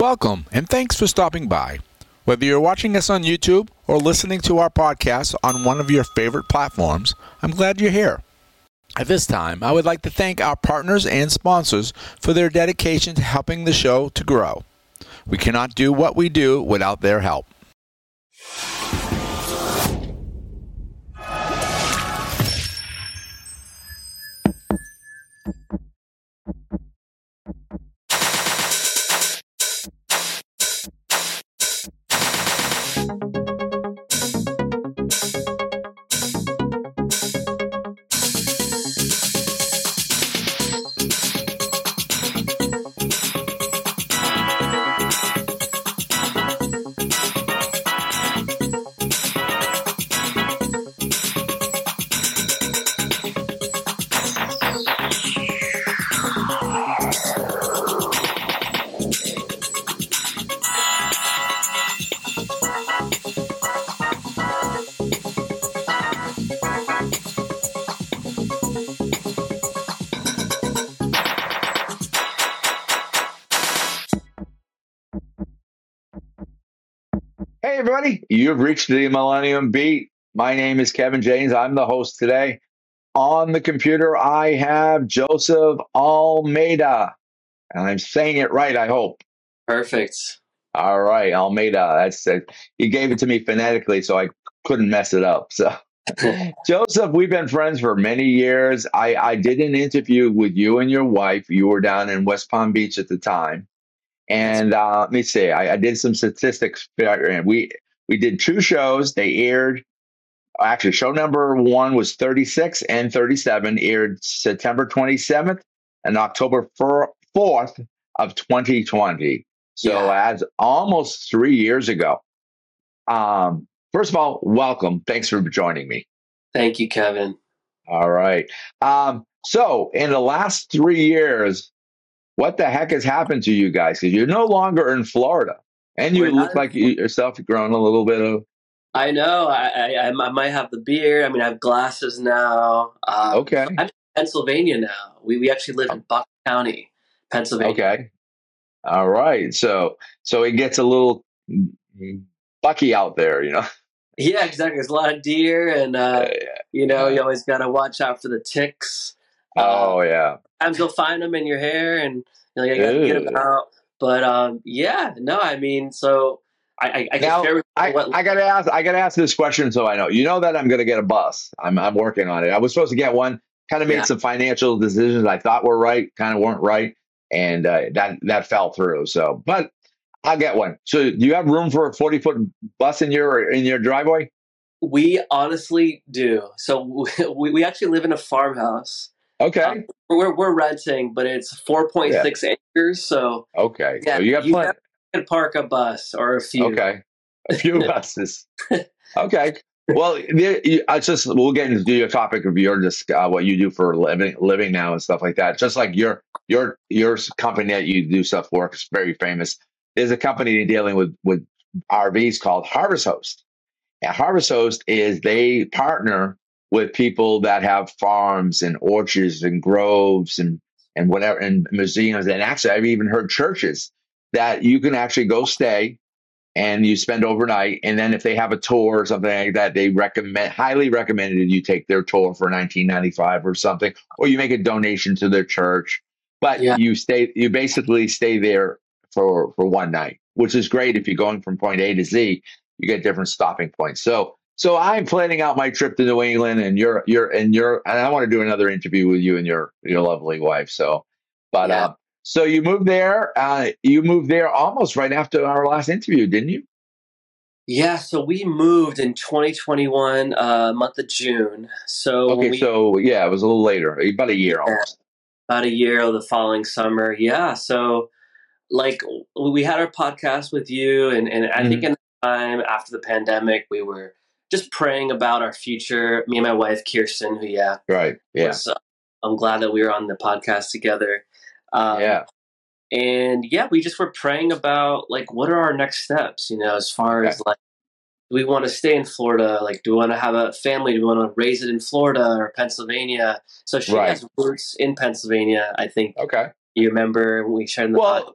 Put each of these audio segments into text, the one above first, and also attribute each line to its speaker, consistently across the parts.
Speaker 1: Welcome, and thanks for stopping by. Whether you're watching us on YouTube or listening to our podcast on one of your favorite platforms, I'm glad you're here. At this time, I would like to thank our partners and sponsors for their dedication to helping the show to grow. We cannot do what we do without their help. Everybody, you've reached the Millennium Beat. My name is Kevin James. I'm the host today. On the computer, I have Joseph Almeida. And I'm saying it right, I hope.
Speaker 2: Perfect.
Speaker 1: All right, Almeida. That's it. He gave it to me phonetically, so I couldn't mess it up. So, Joseph, we've been friends for many years. I, I did an interview with you and your wife. You were down in West Palm Beach at the time. And uh, let me see, I, I did some statistics. And we we did two shows. They aired. Actually, show number one was 36 and 37, aired September 27th and October 4th of 2020. So
Speaker 2: Yeah.
Speaker 1: as almost three years ago. Um, first of all, welcome. Thanks for joining me.
Speaker 2: Thank you, Kevin.
Speaker 1: All right. Um, so in the last three years, what the heck has happened to you guys? Because you're no longer in Florida, and you
Speaker 2: We're
Speaker 1: look
Speaker 2: not-
Speaker 1: like you yourself you've grown a little bit of.
Speaker 2: I know. I, I, I might have the beard. I mean, I have glasses now. Um,
Speaker 1: Okay.
Speaker 2: I'm in Pennsylvania now. We, we actually live in Buck County, Pennsylvania.
Speaker 1: Okay. All right. So so it gets a little mm, bucky out there, you know.
Speaker 2: Yeah, exactly. There's a lot of deer, and uh,
Speaker 1: Yeah.
Speaker 2: you know, you always got to watch out for the ticks. Uh,
Speaker 1: Oh yeah.
Speaker 2: Sometimes you'll find them in your hair, and you know, you got to get them out. But um, yeah, no, I mean, so I, I, I
Speaker 1: Now,
Speaker 2: share
Speaker 1: I,
Speaker 2: what
Speaker 1: I gotta ask. I gotta ask this question so I know. You know that I'm gonna get a bus. I'm I'm working on it. I was supposed to get one. Kind of made
Speaker 2: Yeah.
Speaker 1: some financial decisions I thought were right, kind of weren't right, and uh, that that fell through. So, but I'll get one. So, do you have room for a 40 foot bus in your in your driveway?
Speaker 2: We honestly do. So we, we actually live in a farmhouse.
Speaker 1: Okay.
Speaker 2: Um, we're, we're renting, but it's 4.6 acres. So
Speaker 1: okay.
Speaker 2: yeah,
Speaker 1: so you have
Speaker 2: you
Speaker 1: plenty.
Speaker 2: can park a bus or a few.
Speaker 1: Okay. A few buses. Okay. Well, I just we'll get into your topic of your just uh, what you do for living living now and stuff like that. Just like your your your company that you do stuff for is very famous. There's a company dealing with with RVs called Harvest Host. And Harvest Host is they partner with people that have farms and orchards and groves and and whatever and museums and actually I've even heard churches that you can actually go stay and you spend overnight and then if they have a tour or something like that they recommend highly recommended you take their tour for 1995 or something or you make a donation to their church but
Speaker 2: Yeah.
Speaker 1: you stay you basically stay there for for one night which is great if you're going from point a to z you get different stopping points so so i'm planning out my trip to new england and you're you're and you're and i want to do another interview with you and your your lovely wife so but
Speaker 2: Yeah.
Speaker 1: uh so you moved there. Uh, you moved there almost right after our last interview, didn't you?
Speaker 2: Yeah, so we moved in 2021, uh, month of June. So
Speaker 1: Okay,
Speaker 2: we,
Speaker 1: so yeah, it was a little later, about a year
Speaker 2: Yeah.
Speaker 1: almost.
Speaker 2: about a year of the following summer. Yeah, so like we had our podcast with you, and, and I
Speaker 1: Mm-hmm.
Speaker 2: think in the time after the pandemic, we were just praying about our future. Me and my wife, Kirstyn, who, yeah,
Speaker 1: Right. Yeah.
Speaker 2: was, uh, I'm glad that we were on the podcast together. Um,
Speaker 1: yeah.
Speaker 2: and yeah we just were praying about like what are our next steps you know as far as like do we want to stay in florida like do we want to have a family do we want to raise it in florida or pennsylvania so she
Speaker 1: Right.
Speaker 2: has roots in pennsylvania i think
Speaker 1: Okay.
Speaker 2: you remember when we shared the
Speaker 1: Well,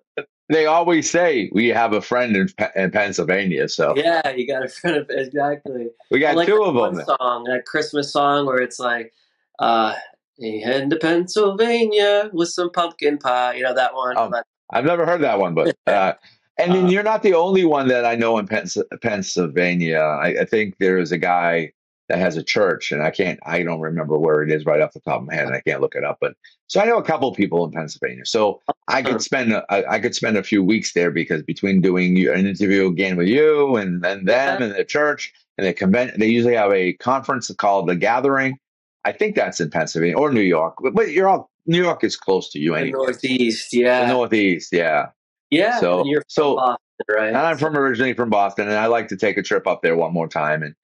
Speaker 1: they always say we have a friend in, in Pennsylvania. So
Speaker 2: yeah, you got a friend of exactly.
Speaker 1: We got like two of them.
Speaker 2: Song, that Christmas song where it's like, uh, to Pennsylvania with some pumpkin pie. You know that one.
Speaker 1: Um, I've never heard that one, but uh, and then uh, you're not the only one that I know in Pens- Pennsylvania. I, I, think there is a guy that has a church, and I can't, I don't remember where it is right off the top of my head, and I can't look it up. But so I know a couple of people in Pennsylvania. So I could spend, a, I could spend a few weeks there because between doing an interview again with you and then them uh-huh. and the church and the convent, they usually have a conference called the Gathering. I think that's in Pennsylvania or New York, but, but you're all New York is close to you anyway.
Speaker 2: Northeast, yeah.
Speaker 1: The Northeast, yeah.
Speaker 2: Yeah.
Speaker 1: So
Speaker 2: you're
Speaker 1: so
Speaker 2: Boston, right? And
Speaker 1: I'm from originally from Boston, and I like to take a trip up there one more time. And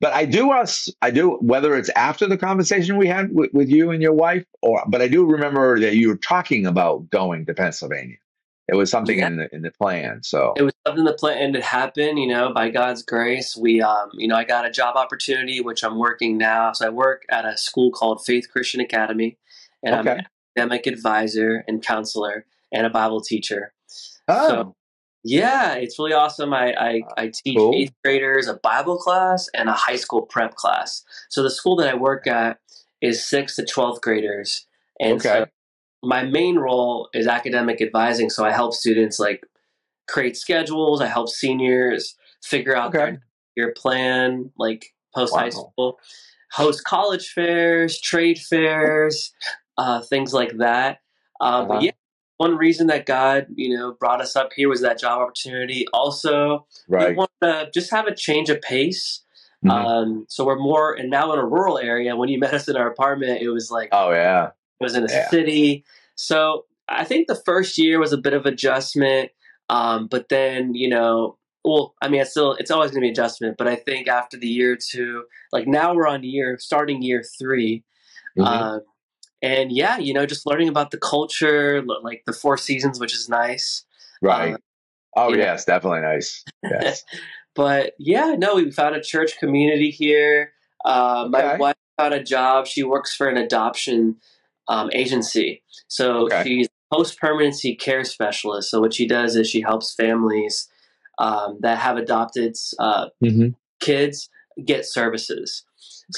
Speaker 1: but I do us, I do whether it's after the conversation we had with, with you and your wife, or but I do remember that you were talking about going to Pennsylvania. It was something yeah. in the in the plan. So
Speaker 2: it was something that planned. It happened, you know, by God's grace. We, um, you know, I got a job opportunity, which I'm working now. So I work at a school called Faith Christian Academy, and okay. I'm an academic advisor and counselor and a Bible teacher.
Speaker 1: Oh. So,
Speaker 2: yeah, it's really awesome. I, I, I teach cool. eighth graders a Bible class and a high school prep class. So the school that I work at is sixth to 12th graders. And okay. so my main role is academic advising. So I help students like create schedules. I help seniors figure out okay. their, plan, like post high wow. school, host college fairs, trade fairs, uh, things like that. Um, uh-huh. yeah, one reason that God, you know, brought us up here was that job opportunity. Also, right. we want to just have a change of pace. Mm-hmm. Um, so we're more, and now in a rural area. When you met us in our apartment, it was like,
Speaker 1: oh yeah, it
Speaker 2: was in a
Speaker 1: yeah.
Speaker 2: city. So I think the first year was a bit of adjustment, um, but then you know, well, I mean, it's still it's always going to be adjustment. But I think after the year two, like now we're on year starting year 3 mm-hmm. um, and yeah, you know, just learning about the culture, like the Four Seasons, which is nice.
Speaker 1: Right. Uh, oh yes, know. definitely nice. Yes.
Speaker 2: but yeah, no, we found a church community here. Uh, my okay. wife found a job. She works for an adoption um, agency, so okay. she's post permanency care specialist. So what she does is she helps families um, that have adopted uh, mm-hmm. kids get services.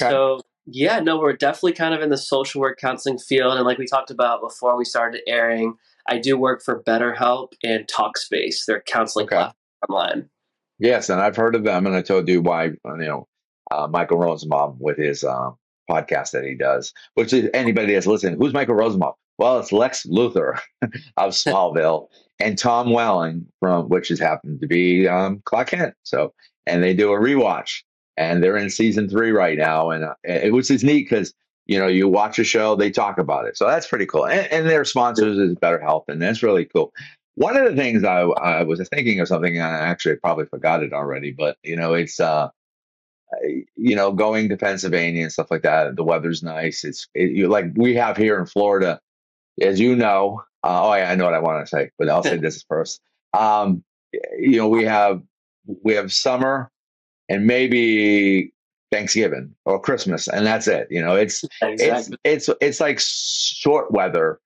Speaker 2: Okay. So yeah, no, we're definitely kind of in the social work counseling field. And like we talked about before we started airing, I do work for BetterHelp and Talkspace, their counseling okay. platform online.
Speaker 1: Yes, and I've heard of them, and I told you why. You know, uh, Michael Rosenbaum with his um, podcast that he does. Which is anybody that's listening, who's Michael Rosenbaum? Well, it's Lex Luthor of Smallville and Tom Welling from which has happened to be um, Clark Kent. So, and they do a rewatch and they're in season three right now, and uh, it was just neat because you know you watch a show, they talk about it, so that's pretty cool. And, and their sponsors is BetterHelp, and that's really cool. One of the things I, I was thinking of something, and I actually probably forgot it already, but you know it's uh, you know going to Pennsylvania and stuff like that. The weather's nice. It's it, you, like we have here in Florida, as you know. Uh, oh, yeah, I know what I want to say, but I'll say this first. Um, you know, we have we have summer and maybe Thanksgiving or Christmas, and that's it. You know, it's exactly. it's it's it's like short weather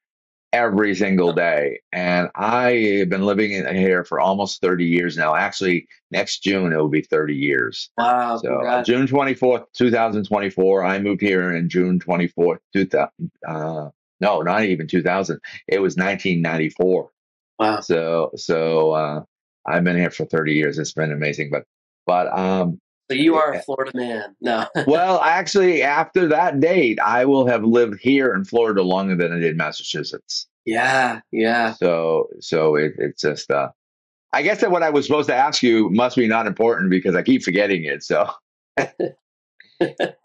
Speaker 1: every single day. And I have been living in here for almost 30 years now. Actually, next June it will be 30 years.
Speaker 2: Wow.
Speaker 1: So congrats. June 24th, 2024. I moved here in June 24th, 2000. Uh, no, not even 2000. It was 1994.
Speaker 2: Wow.
Speaker 1: So, so, uh, I've been here for 30 years. It's been amazing, but but um,
Speaker 2: so you are a Florida man. No.
Speaker 1: well, actually, after that date, I will have lived here in Florida longer than I did Massachusetts.
Speaker 2: Yeah, yeah.
Speaker 1: So, so it, it's just. Uh, I guess that what I was supposed to ask you must be not important because I keep forgetting it. So.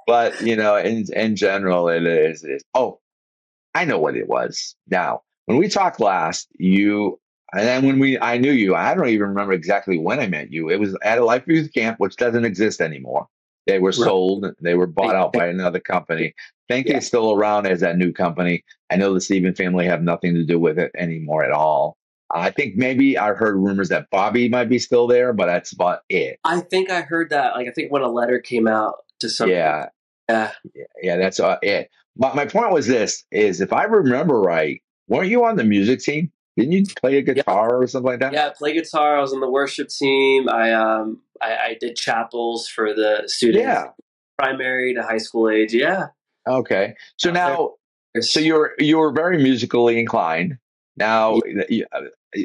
Speaker 1: but you know, in in general, it is. It, oh, I know what it was. Now, when we talked last, you and then when we, I knew you. I don't even remember exactly when I met you. It was at a Life Youth Camp, which doesn't exist anymore. They were sold. They were bought out by another company. Think yeah. still around as that new company. I know the Stephen family have nothing to do with it anymore at all. I think maybe I heard rumors that Bobby might be still there, but that's about it.
Speaker 2: I think I heard that. Like I think when a letter came out to some.
Speaker 1: Yeah.
Speaker 2: Yeah.
Speaker 1: Yeah, that's uh, it. But my point was this: is if I remember right, weren't you on the music team? Didn't you play a guitar yeah. or something like that?
Speaker 2: Yeah, I play guitar. I was on the worship team. I um I, I did chapels for the students. Yeah. Primary to high school age. Yeah.
Speaker 1: Okay. So now so you're you're very musically inclined. Now yeah. Uh,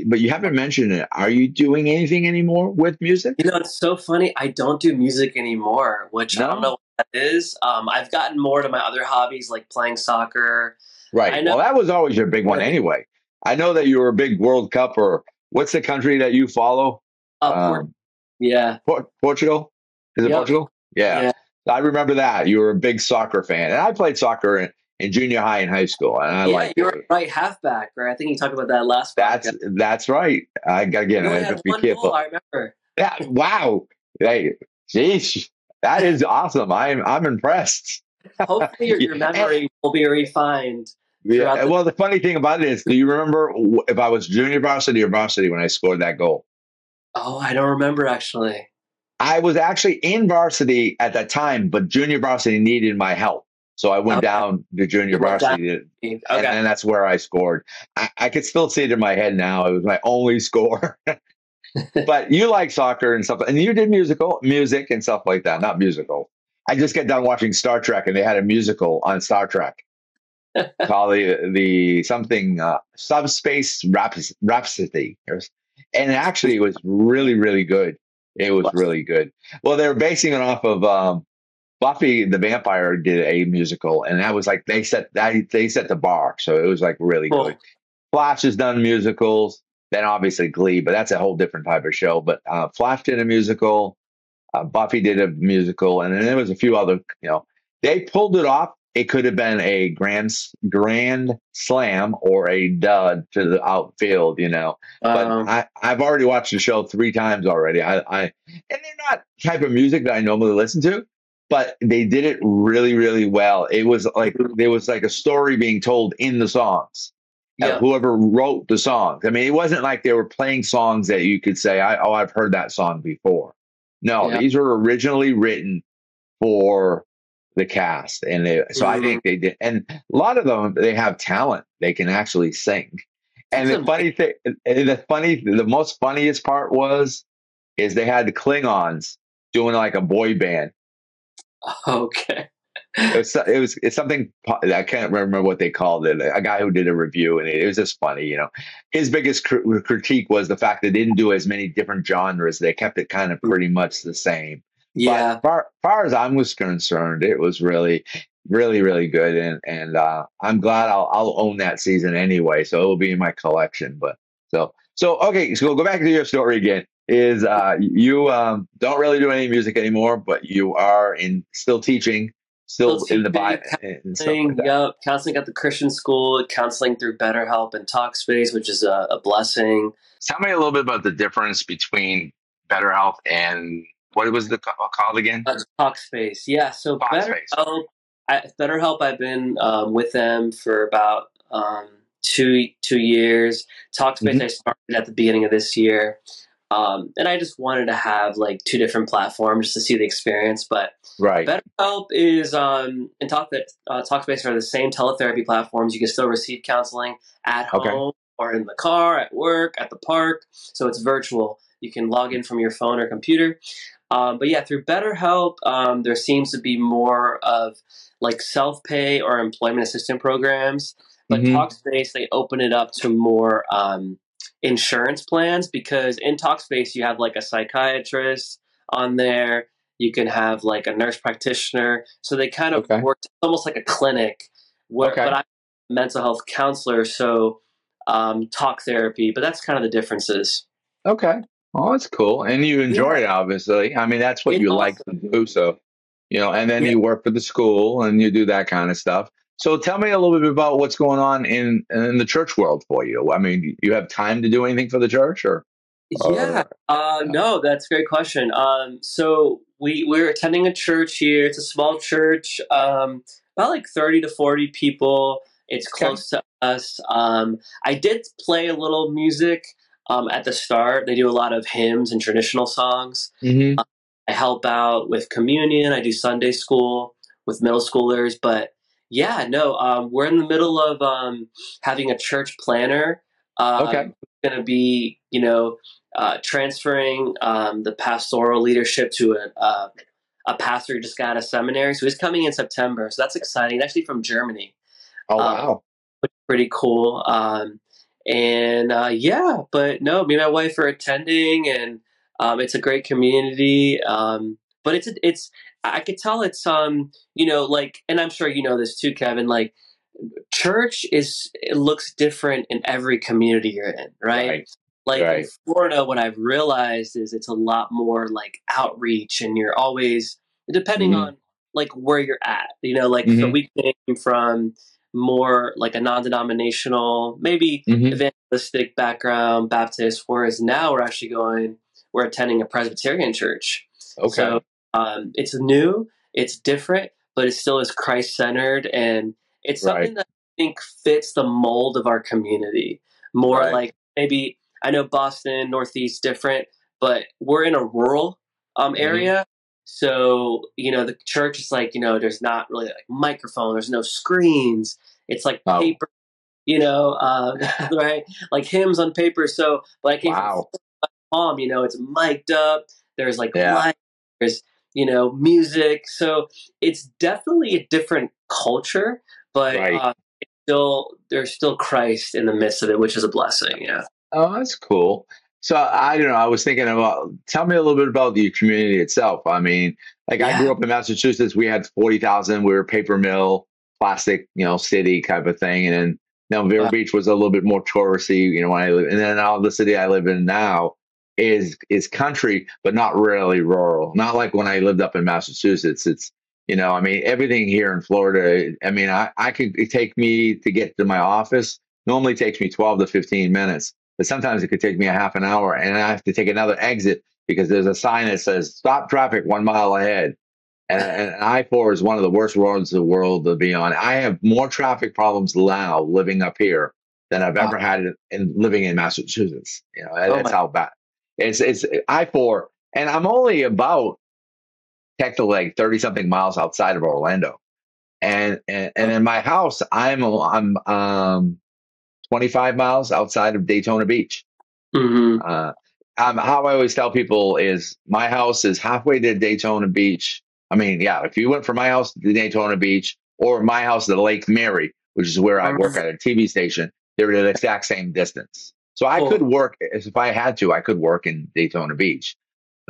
Speaker 1: but you haven't mentioned it. Are you doing anything anymore with music?
Speaker 2: You know, it's so funny. I don't do music anymore, which no? I don't know what that is. Um, I've gotten more to my other hobbies like playing soccer.
Speaker 1: Right. Well, that was always your big one anyway. I know that you were a big World Cup or what's the country that you follow?
Speaker 2: Uh, um, yeah.
Speaker 1: Portugal? Is it yep. Portugal? Yeah. yeah. I remember that. You were a big soccer fan. And I played soccer in, in junior high and high school. And I
Speaker 2: yeah,
Speaker 1: like
Speaker 2: you're right halfback, right? I think you talked about that last
Speaker 1: That's podcast. that's right. I got again I have to be careful. Goal,
Speaker 2: I remember.
Speaker 1: Yeah, wow. Hey, geez. That is awesome. I'm I'm impressed.
Speaker 2: Hopefully your, your memory will be refined.
Speaker 1: Yeah. The- well, the funny thing about it is, do you remember if I was junior varsity or varsity when I scored that goal?
Speaker 2: Oh, I don't remember actually.
Speaker 1: I was actually in varsity at that time, but junior varsity needed my help. So I went okay. down to junior varsity, okay. and, and, that's where I scored. I, I could still see it in my head now. It was my only score. but you like soccer and stuff, and you did musical music and stuff like that. Not musical. I just get done watching Star Trek, and they had a musical on Star Trek called the, the something uh, Subspace Raps- Rhapsody, and actually it was really really good. It was really good. Well, they were basing it off of um, Buffy the Vampire did a musical, and that was like they set that they set the bar, so it was like really cool. good. Flash has done musicals, then obviously Glee, but that's a whole different type of show. But uh, Flash did a musical, uh, Buffy did a musical, and then there was a few other. You know, they pulled it off. It could have been a grand grand slam or a dud to the outfield, you know. But um, I, I've already watched the show three times already. I, I and they're not type of music that I normally listen to but they did it really, really well. It was like there was like a story being told in the songs. Yeah. whoever wrote the songs. I mean, it wasn't like they were playing songs that you could say, I, "Oh, I've heard that song before." No, yeah. these were originally written for the cast, and they, so mm-hmm. I think they did. And a lot of them, they have talent; they can actually sing. And That's the funny thing, the funny, the most funniest part was, is they had the Klingons doing like a boy band
Speaker 2: Okay.
Speaker 1: it was it was it's something I can't remember what they called it. A guy who did a review, and it, was just funny. You know, his biggest cr- critique was the fact they didn't do as many different genres. They kept it kind of pretty much the same.
Speaker 2: Yeah.
Speaker 1: But far, far as I was concerned, it was really, really, really good, and and uh, I'm glad I'll I'll own that season anyway. So it will be in my collection. But so so okay, so we'll go back to your story again is uh, you um, don't really do any music anymore, but you are in still teaching, still, still in the Bible.
Speaker 2: Counseling, like yep, counseling at the Christian school, counseling through BetterHelp and Talkspace, which is a, a blessing.
Speaker 1: Tell me a little bit about the difference between BetterHelp and what was the called again?
Speaker 2: Uh, Talkspace. Yeah, so Talkspace. BetterHelp, I, BetterHelp. I've been um, with them for about um, two two years. Talkspace mm-hmm. I started at the beginning of this year. Um, and I just wanted to have like two different platforms to see the experience. But
Speaker 1: right.
Speaker 2: BetterHelp is um, and Talk that uh, Talkspace are the same teletherapy platforms. You can still receive counseling at home okay. or in the car, at work, at the park. So it's virtual. You can log in from your phone or computer. Um, but yeah, through BetterHelp, um, there seems to be more of like self pay or employment assistance programs. But mm-hmm. Talkspace, they open it up to more um, insurance plans because in Talkspace you have like a psychiatrist on there. You can have like a nurse practitioner. So they kind of okay. work almost like a clinic. Where, okay. But I'm a mental health counselor, so um, talk therapy. But that's kind of the differences.
Speaker 1: Okay. Oh, that's cool. And you enjoy yeah. it, obviously. I mean, that's what it's you awesome. like to do. So, you know, and then yeah. you work for the school and you do that kind of stuff. So tell me a little bit about what's going on in in the church world for you. I mean, you have time to do anything for the church, or?
Speaker 2: Yeah, uh, no, that's a great question. Um, so we we're attending a church here. It's a small church, um, about like thirty to forty people. It's close okay. to us. Um, I did play a little music um, at the start. They do a lot of hymns and traditional songs. Mm-hmm. Uh, I help out with communion. I do Sunday school with middle schoolers, but yeah, no, um, we're in the middle of um, having a church planner Um,
Speaker 1: Okay.
Speaker 2: Going to be, you know, uh, transferring um, the pastoral leadership to a, uh, a pastor who just got out of seminary. So he's coming in September. So that's exciting. Actually, from Germany.
Speaker 1: Oh
Speaker 2: Um,
Speaker 1: wow.
Speaker 2: which is pretty cool. Um, and uh, yeah, but no, me and my wife are attending, and um, it's a great community. Um, but it's it's I could tell it's um you know like, and I'm sure you know this too, Kevin. Like, church is it looks different in every community you're in, right?
Speaker 1: Right.
Speaker 2: Like in Florida, what I've realized is it's a lot more like outreach, and you're always depending
Speaker 1: Mhm.
Speaker 2: on like where you're at. You know, like so
Speaker 1: Mhm.
Speaker 2: we came from more like a non-denominational, maybe
Speaker 1: Mhm.
Speaker 2: evangelistic background, Baptist. Whereas now we're actually going, we're attending a Presbyterian church.
Speaker 1: Okay.
Speaker 2: So um, it's new, it's different, but it still is Christ centered, and it's
Speaker 1: Right.
Speaker 2: something that I think fits the mold of our community. More
Speaker 1: Right.
Speaker 2: like maybe I know Boston Northeast different, but we're in a rural um,
Speaker 1: Mhm.
Speaker 2: area. So you know the church is like you know there's not really like microphone, there's no screens. It's like paper, you know, uh, right? Like hymns on paper. So, like, I came from
Speaker 1: wow.
Speaker 2: home, you know, it's mic'd up. There's like
Speaker 1: Yeah.
Speaker 2: light. There's you know music. So it's definitely a different culture, but
Speaker 1: Right.
Speaker 2: uh, it's still there's still Christ in the midst of it, which is a blessing. Yeah.
Speaker 1: Oh, that's cool. So I don't know. I was thinking about. Tell me a little bit about the community itself. I mean, like I grew up in Massachusetts. We had forty thousand. We were a paper mill, plastic, you know, city type of thing. And then now Vero
Speaker 2: Wow.
Speaker 1: Beach was a little bit more touristy. You know, when I live, and then now the city I live in now is is country, but not really rural. Not like when I lived up in Massachusetts. It's you know, I mean, everything here in Florida. I mean, I I could take me to get to my office. Normally takes me twelve to fifteen minutes but sometimes it could take me a half an hour and I have to take another exit because there's a sign that says stop traffic one mile ahead. And, and I 4 is one of the worst roads in the world to be on. I have more traffic problems now living up here than I've
Speaker 2: Wow.
Speaker 1: ever had in, in living in Massachusetts. You know,
Speaker 2: Oh
Speaker 1: that's
Speaker 2: my-
Speaker 1: how bad it's. It's I 4 and I'm only about technically like 30 something miles outside of Orlando. And, and, and in my house, I'm, I'm, um, 25 miles outside of Daytona Beach.
Speaker 2: hmm
Speaker 1: Uh, um, how I always tell people is my house is halfway to Daytona Beach. I mean, yeah, if you went from my house to Daytona Beach or my house to Lake Mary, which is where I work at a TV station, they're the exact same distance. So I
Speaker 2: Cool.
Speaker 1: could work if I had to. I could work in Daytona Beach,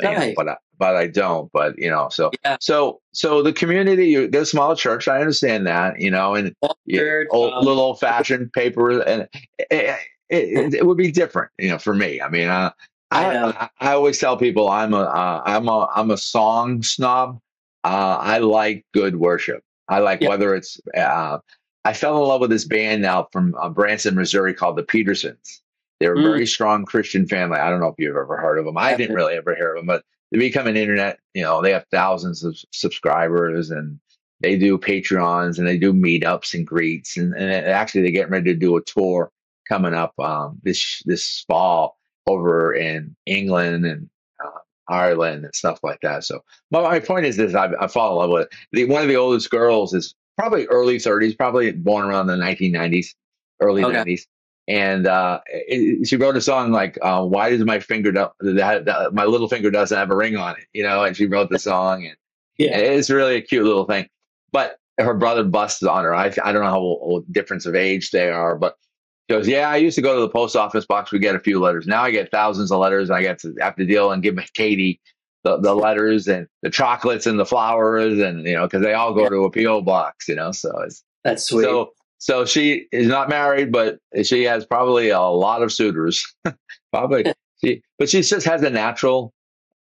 Speaker 1: but, you know, but I, but I don't. But you know, so
Speaker 2: Yeah.
Speaker 1: so so the community, you, they're a small church. I understand that, you know, and
Speaker 2: Church,
Speaker 1: old,
Speaker 2: um,
Speaker 1: little old fashioned paper, and it, it, it, it would be different, you know, for me. I mean, uh,
Speaker 2: I
Speaker 1: I. I, always tell people I'm a uh, I'm a I'm a song snob. Uh, I like good worship. I like
Speaker 2: Yeah.
Speaker 1: whether it's. Uh, I fell in love with this band now from uh, Branson, Missouri, called the Petersens. They're a
Speaker 2: Mm.
Speaker 1: very strong Christian family. I don't know if you've ever heard of them. I didn't really ever hear of them, but they become an internet. You know, they have thousands of subscribers, and they do Patreons and they do meetups and greets, and, and actually they're getting ready to do a tour coming up um, this this fall over in England and uh, Ireland and stuff like that. So my, my point is this: I, I fall in love with it. The, one of the oldest girls is probably early 30s, probably born around the 1990s, early
Speaker 2: Okay.
Speaker 1: 90s. And uh, it, she wrote a song like uh, "Why does my finger do- that, that my little finger doesn't have a ring on it?" You know, and she wrote the song, and
Speaker 2: Yeah.
Speaker 1: it's really a cute little thing. But her brother busts on her. I I don't know how old difference of age they are, but he goes, "Yeah, I used to go to the post office box. We get a few letters. Now I get thousands of letters. And I get to have to deal and give Katie the, the letters and the chocolates and the flowers, and you know, because they all go
Speaker 2: Yeah.
Speaker 1: to a PO box. You know, so it's
Speaker 2: That's sweet.
Speaker 1: so so she is not married, but she has probably a lot of suitors. probably she, but she just has a natural.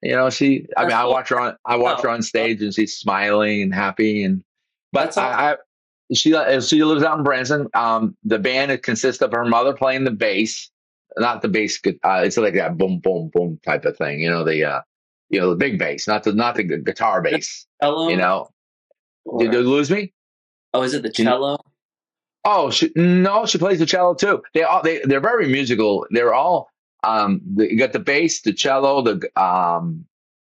Speaker 1: You know, she. I mean, I watch her on. I watch her on stage, and she's smiling and happy. And but. I, I she uh, she lives out in Branson. Um, the band it consists of her mother playing the bass, not the bass. Uh, it's like that boom, boom, boom type of thing. You know the uh, you know the big bass, not the not the guitar bass.
Speaker 2: cello.
Speaker 1: You know, did you lose me?
Speaker 2: oh, is it the cello?
Speaker 1: Oh, she, no, she plays the cello too. They all they they're very musical. They're all um you got the bass, the cello, the um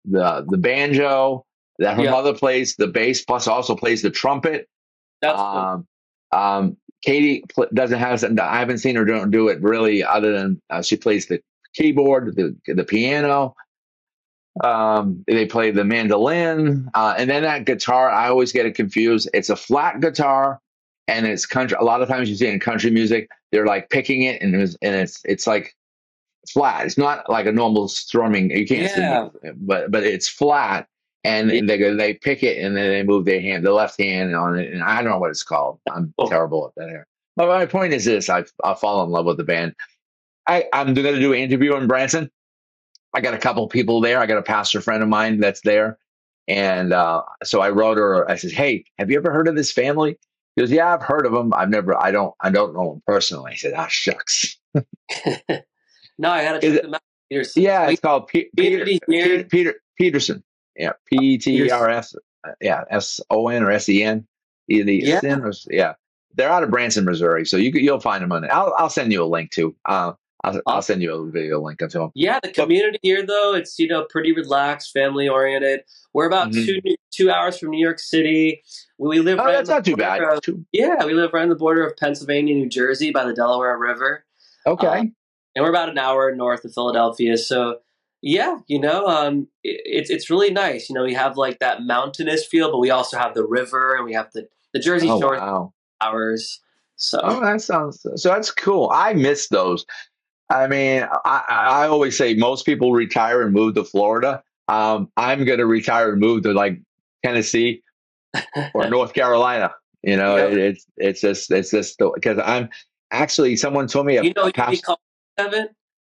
Speaker 1: the the banjo. That her
Speaker 2: Yeah.
Speaker 1: mother plays the bass, plus also plays the trumpet.
Speaker 2: That's cool.
Speaker 1: Um, um, Katie pl- doesn't have. I haven't seen her don't do it really, other than uh, she plays the keyboard, the the piano. Um, they play the mandolin, uh, and then that guitar. I always get it confused. It's a flat guitar, and it's country. A lot of times you see in country music, they're like picking it, and it's and it's it's like flat. It's not like a normal strumming. You can't
Speaker 2: Yeah.
Speaker 1: see, but but it's flat, and, and they go they pick it, and then they move their hand, the left hand on it, and I don't know what it's called. I'm
Speaker 2: Oh.
Speaker 1: terrible at that. Here. But my point is this: I I fall in love with the band. I I'm going to do an interview in Branson. I got a couple people there. I got a pastor friend of mine that's there, and uh, so I wrote her. I said, "Hey, have you ever heard of this family?" He goes, "Yeah, I've heard of them. I've never. I don't. I don't know them personally." I said, "Ah, shucks."
Speaker 2: no, I gotta
Speaker 1: Is
Speaker 2: check
Speaker 1: it-
Speaker 2: them out. Peterson.
Speaker 1: Yeah, it's called Pe- Peter, Peter, Peter Peterson. Yeah, P E T E R S. Yeah, S O N or S E N. Either
Speaker 2: Yeah.
Speaker 1: Or yeah. They're out of Branson, Missouri, so you you'll find them on it. I'll I'll send you a link too. Uh, I'll, I'll send you a video link of them.
Speaker 2: Yeah, the community here though, it's you know pretty relaxed, family oriented. We're about
Speaker 1: Mhm.
Speaker 2: two two hours from New York City. We live
Speaker 1: Oh,
Speaker 2: right
Speaker 1: that's not too bad.
Speaker 2: of-
Speaker 1: Too-
Speaker 2: yeah, we live right on the border of Pennsylvania, New Jersey, by the Delaware River,
Speaker 1: Okay.
Speaker 2: Um, and we're about an hour north of Philadelphia. So yeah, you know, um, it, it's it's really nice. You know, we have like that mountainous feel, but we also have the river, and we have the the Jersey
Speaker 1: oh
Speaker 2: Shore
Speaker 1: wow.
Speaker 2: towers. So
Speaker 1: Oh, that sounds so. That's cool. I miss those. I mean, I, I always say most people retire and move to Florida. Um, I'm going to retire and move to like Tennessee or North Carolina. You know, it, it's it's just it's just because I'm actually someone told me a,
Speaker 2: you know, you'd be
Speaker 1: past,
Speaker 2: called Kevin.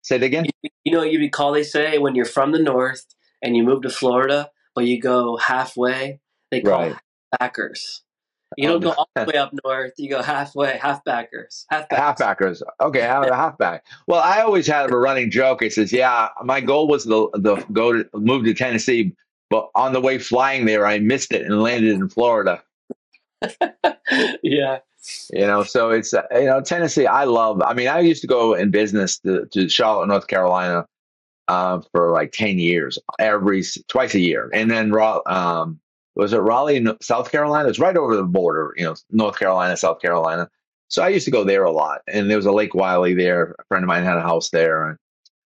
Speaker 1: say it again.
Speaker 2: You, you know, what you'd be called. They say when you're from the north and you move to Florida, but you go halfway. They call
Speaker 1: Right.
Speaker 2: it backers. You
Speaker 1: Oh,
Speaker 2: don't go all the way up north. You go halfway, halfbackers, halfbackers.
Speaker 1: Halfbackers. Okay, half, halfback. Well, I always had a running joke. It says, "Yeah, my goal was to, the go to move to Tennessee, but on the way flying there, I missed it and landed in Florida."
Speaker 2: yeah.
Speaker 1: You know, so it's uh, you know Tennessee. I love. I mean, I used to go in business to, to Charlotte, North Carolina, uh, for like ten years, every twice a year, and then um, was it Raleigh, South Carolina? It's right over the border. You know, North Carolina, South Carolina. So I used to go there a lot, and there was a Lake Wylie there. A friend of mine had a house there, and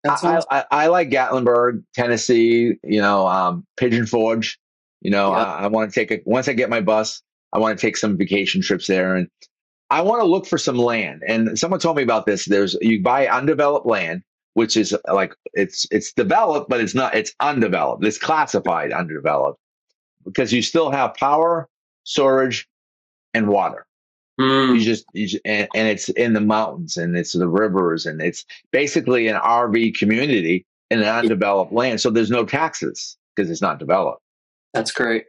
Speaker 1: I. I, I like Gatlinburg, Tennessee. You know, um, Pigeon Forge. You know,
Speaker 2: Yeah.
Speaker 1: I, I want to take a once I get my bus, I want to take some vacation trips there, and I want to look for some land. And someone told me about this. There's you buy undeveloped land, which is like it's it's developed, but it's not. It's undeveloped. It's classified undeveloped because you still have power, storage, and water
Speaker 2: Mm,
Speaker 1: you just, you just and, and it's in the mountains and it's the rivers and it's basically an RV community in an undeveloped land. So there's no taxes because it's not developed.
Speaker 2: that's great.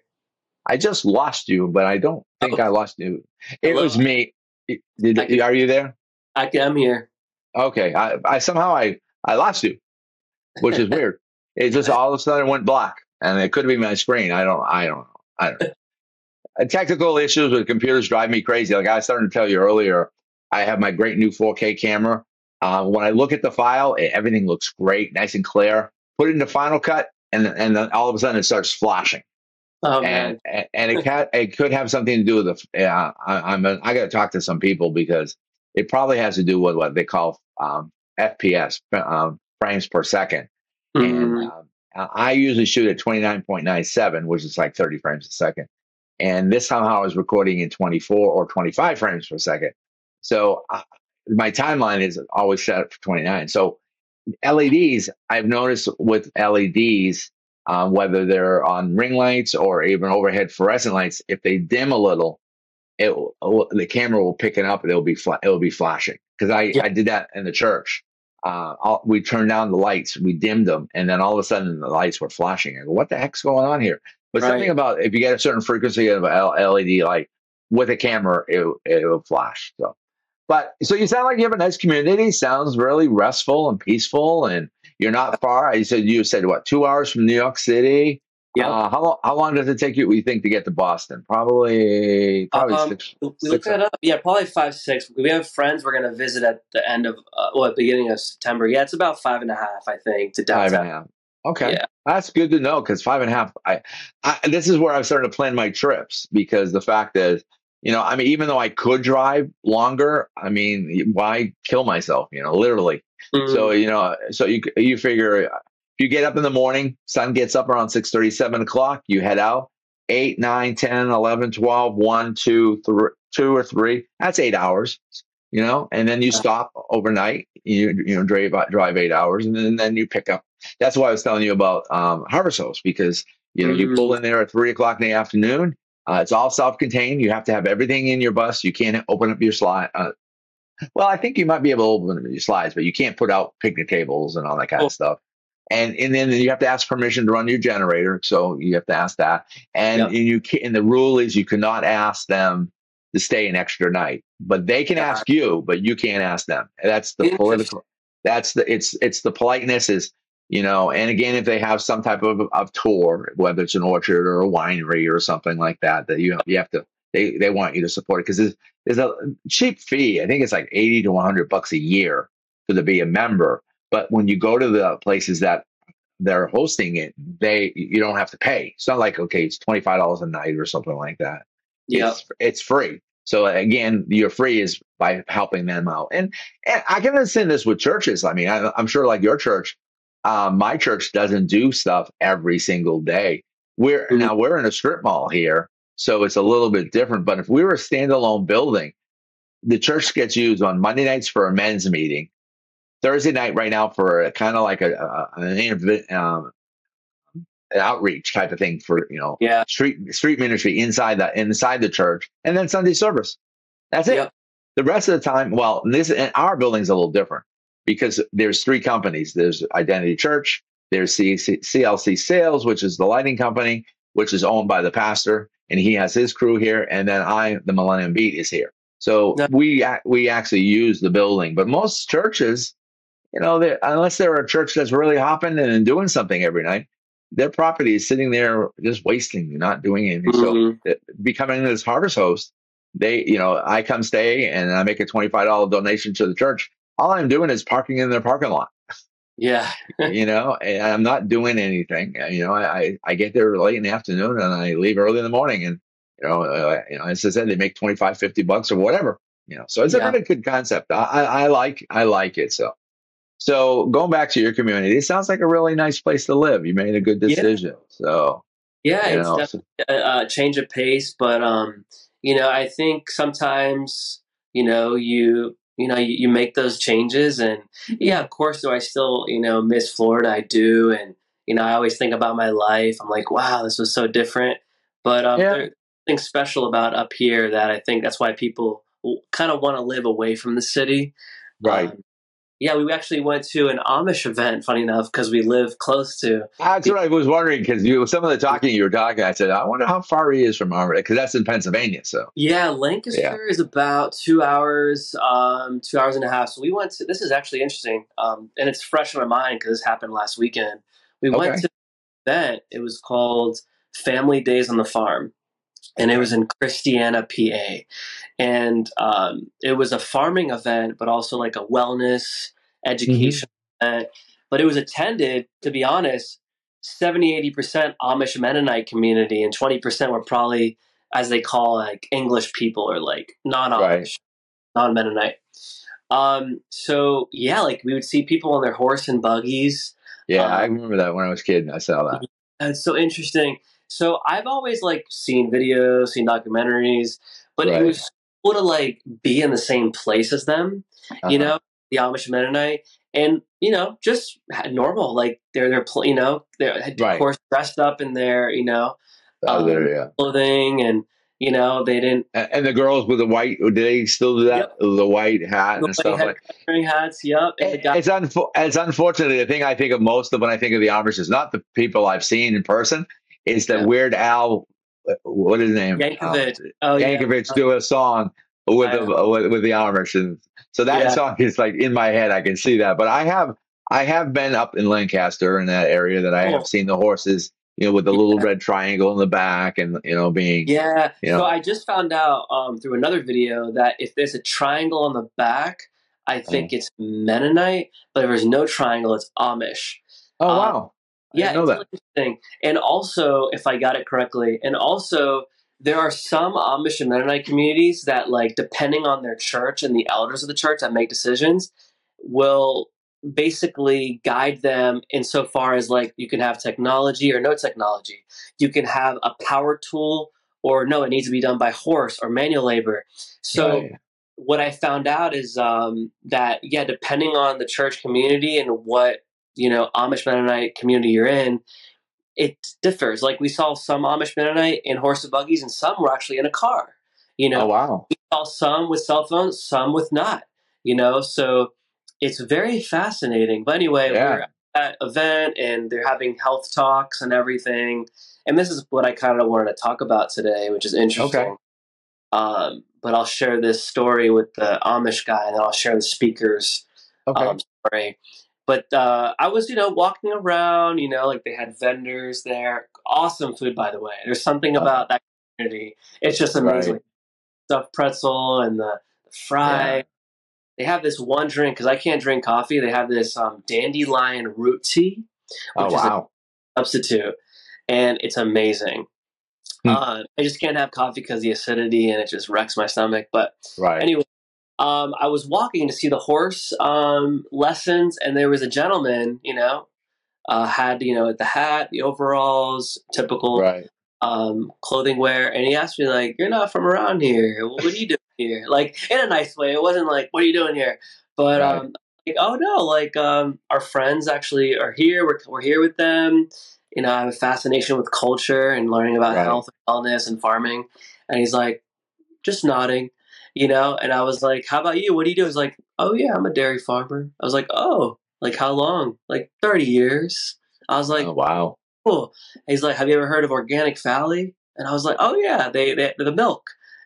Speaker 1: I just lost you, but I don't think
Speaker 2: Oh.
Speaker 1: I lost you. It
Speaker 2: Hello?
Speaker 1: was me. Did,
Speaker 2: can-
Speaker 1: are you there?
Speaker 2: I, I'm here.
Speaker 1: Okay. I, I somehow I, I lost you, which is weird. It just all of a sudden went black and it could be my screen. I don't, I don't know. I don't know. Technical issues with computers drive me crazy. Like I started to tell you earlier, I have my great new 4K camera. Uh, when I look at the file, it, everything looks great, nice and clear. Put it into Final Cut, and and then all of a sudden it starts flashing,
Speaker 2: Oh
Speaker 1: and and, and it can it could have something to do with the. Yeah, I, I'm a, I got to talk to some people because it probably has to do with what they call um, FPS, um, frames per second.
Speaker 2: Mm,
Speaker 1: And um, I usually shoot at 29.97, which is like 30 frames a second. And this somehow is recording in 24 or 25 frames per second. So uh, my timeline is always set up for 29. So LEDs, I've noticed with LEDs, um, whether they're on ring lights or even overhead fluorescent lights, if they dim a little, it will, the camera will pick it up and it'll be fla- it'll be flashing. Because I,
Speaker 2: Yeah.
Speaker 1: I did that in the church. Uh, I'll, we turned down the lights, we dimmed them, and then all of a sudden the lights were flashing. I go, what the heck's going on here? But
Speaker 2: Right.
Speaker 1: something about if you get a certain frequency of LED light with a camera, it it will flash. So, but so you sound like you have a nice community. Sounds really restful and peaceful, and you're not far. I said you said what two hours from New York City.
Speaker 2: Yeah.
Speaker 1: Uh, how long? How long does it take you? We think to get to Boston? Probably probably
Speaker 2: Um,
Speaker 1: six.
Speaker 2: we
Speaker 1: six
Speaker 2: looked that up. Yeah, probably five six. We have friends we're gonna visit at the end of uh, well, beginning of September. Yeah, it's about five and a half, I think, to
Speaker 1: Five
Speaker 2: downtown.
Speaker 1: and a half. Okay,
Speaker 2: Yeah.
Speaker 1: that's good to know because five and a half. I, I this is where I'm starting to plan my trips because the fact is you know, I mean, even though I could drive longer, I mean, why kill myself? You know, literally. Mm. So you know, so you you figure you get up in the morning, sun gets up around 6 7 o'clock, you head out 8, 9, 10, 11, 12, 1, 2, 3, 2 or 3. That's eight hours, you know, and then you stop overnight. You you know drive drive eight hours, and then, and then you pick up. That's why I was telling you about um, Harvest Host because you know mm. you pull in there at three o'clock in the afternoon. Uh, it's all self-contained. You have to have everything in your bus. You can't open up your slide. Uh, well, I think you might be able to open up your slides, but you can't put out picnic tables and all that kind oh. of stuff. And and then you have to ask permission to run your generator, so you have to ask that. And, yep. and you can, and the rule is you cannot ask them to stay an extra night, but they can yeah. ask you, but you can't ask them. That's the political. That's the it's it's the politeness is you know. And again, if they have some type of of tour, whether it's an orchard or a winery or something like that, that you you have to they they want you to support it because there's, there's a cheap fee. I think it's like eighty to one hundred bucks a year for to be a member. But when you go to the places that they're hosting it, they you don't have to pay. It's not like okay, it's twenty five dollars a night or something like that.
Speaker 2: Yeah,
Speaker 1: it's, it's, free. So again, your free is by helping them out, and and I can understand this with churches. I mean, I, am sure like your church, um, my church doesn't do stuff every single day. We're mm-hmm. now we're in a strip mall here, so it's a little bit different. But if we were a standalone building, the church gets used on Monday nights for a men's meeting, Thursday night right now for kind of like a, a an, um, an outreach type of thing for you know
Speaker 2: yeah
Speaker 1: street street ministry inside the inside the church, and then Sunday service. That's it. Yep. The rest of the time, well, this and our building's a little different because there's three companies. There's Identity Church, there's CLC Sales, which is the lighting company, which is owned by the pastor, and he has his crew here. And then I, the Millennium Beat, is here. So we we actually use the building, but most churches, you know, unless they're a church that's really hopping and doing something every night, their property is sitting there just wasting, not doing anything. Mm-hmm. So becoming this harvest host, they, you know, I come stay and I make a twenty five dollar donation to the church. All I'm doing is parking in their parking lot.
Speaker 2: Yeah.
Speaker 1: you know, and I'm not doing anything. You know, I, I get there late in the afternoon and I leave early in the morning. And, you know, uh, you know, as I said, they make 25, 50 bucks or whatever, you know, so it's yeah. a really good concept. I, I, I like, I like it. So, so going back to your community, it sounds like a really nice place to live. You made a good decision. Yeah. So,
Speaker 2: yeah, it's know, definitely a, a change of pace, but, um, you know, I think sometimes, you know, you you know you, you, make those changes and yeah of course do i still you know miss florida i do and you know i always think about my life i'm like wow this was so different but um, yeah. there's something special about up here that i think that's why people kind of want to live away from the city
Speaker 1: right um,
Speaker 2: yeah, we actually went to an Amish event. Funny enough, because we live close to.
Speaker 1: That's what I was wondering. Because you, some of the talking you were talking, I said, I wonder how far he is from Amish, because that's in Pennsylvania. So
Speaker 2: yeah, Lancaster yeah. is about two hours, um, two hours and a half. So we went to. This is actually interesting, um, and it's fresh in my mind because this happened last weekend. We okay. went to an event. It was called Family Days on the Farm, and it was in Christiana, PA. And um, it was a farming event, but also like a wellness education mm-hmm. event. But it was attended, to be honest, 70, 80% Amish Mennonite community, and 20% were probably, as they call like English people or like non Amish, right. non Mennonite. Um, so yeah, like we would see people on their horse and buggies.
Speaker 1: Yeah, um, I remember that when I was a kid. I saw that.
Speaker 2: It's so interesting. So I've always like seen videos, seen documentaries, but right. it was cool to like be in the same place as them, uh-huh. you know, the Amish Mennonite, and you know, just normal. Like they're they're you know they're of right. course dressed up in their you know
Speaker 1: oh, um, there, yeah.
Speaker 2: clothing and. You know, they didn't.
Speaker 1: And, the girls with the white, do they still do that? Yep. The white hat the and stuff like
Speaker 2: wearing hats. Yep.
Speaker 1: Guy- it's, unfo- it's unfortunately the thing I think of most of when I think of the Amish is not the people I've seen in person is that yeah. Weird Al, what is his name?
Speaker 2: Yankovic. Uh, oh,
Speaker 1: Yankovic yeah. do a song with the with, with, the Amish, and so that yeah. song is like in my head. I can see that, but I have I have been up in Lancaster in that area that I have seen the horses. You know, with the little red triangle in the back, and you know, being
Speaker 2: yeah.
Speaker 1: You know,
Speaker 2: so I just found out um, through another video that if there's a triangle on the back, I think oh. it's Mennonite, but if there's no triangle, it's Amish.
Speaker 1: Oh um, wow!
Speaker 2: Yeah, it's really interesting. And also, if I got it correctly, and also there are some Amish and Mennonite communities that, like, depending on their church and the elders of the church that make decisions, will basically guide them insofar as like you can have technology or no technology. You can have a power tool or no, it needs to be done by horse or manual labor. So right. what I found out is um, that yeah, depending on the church community and what you know Amish Mennonite community you're in, it differs. Like we saw some Amish Mennonite in horse and buggies, and some were actually in a car. You know,
Speaker 1: oh, wow.
Speaker 2: We saw some with cell phones, some with not. You know, so it's very fascinating. But anyway, yeah. we're at event and they're having health talks and everything. And this is what I kind of wanted to talk about today, which is interesting. Okay. Um, but I'll share this story with the Amish guy, and then I'll share the speaker's okay. um, story. But uh, I was, you know, walking around. You know, like they had vendors there. Awesome food, by the way. There's something about that community. It's just amazing. Right. Stuffed pretzel and the, the fry. Yeah they have this one drink because I can't drink coffee. They have this um, dandelion root tea,
Speaker 1: oh, which oh, wow.
Speaker 2: is a substitute, and it's amazing. Hmm. Uh, I just can't have coffee because the acidity and it just wrecks my stomach. But right. anyway, um, I was walking to see the horse um, lessons, and there was a gentleman, you know, uh, had you know the hat, the overalls, typical right. um, clothing wear, and he asked me like, "You're not from around here. What are you doing?" here, like in a nice way. It wasn't like, "What are you doing here?" But right. um, like, oh no, like um, our friends actually are here. We're we're here with them. You know, I have a fascination with culture and learning about right. health, and wellness, and farming. And he's like, just nodding, you know. And I was like, "How about you? What do you do?" He's like, "Oh yeah, I'm a dairy farmer." I was like, "Oh, like how long? Like thirty years." I was like,
Speaker 1: oh, "Wow."
Speaker 2: Cool. And he's like, "Have you ever heard of Organic Valley?" And I was like, "Oh yeah, they, they the milk."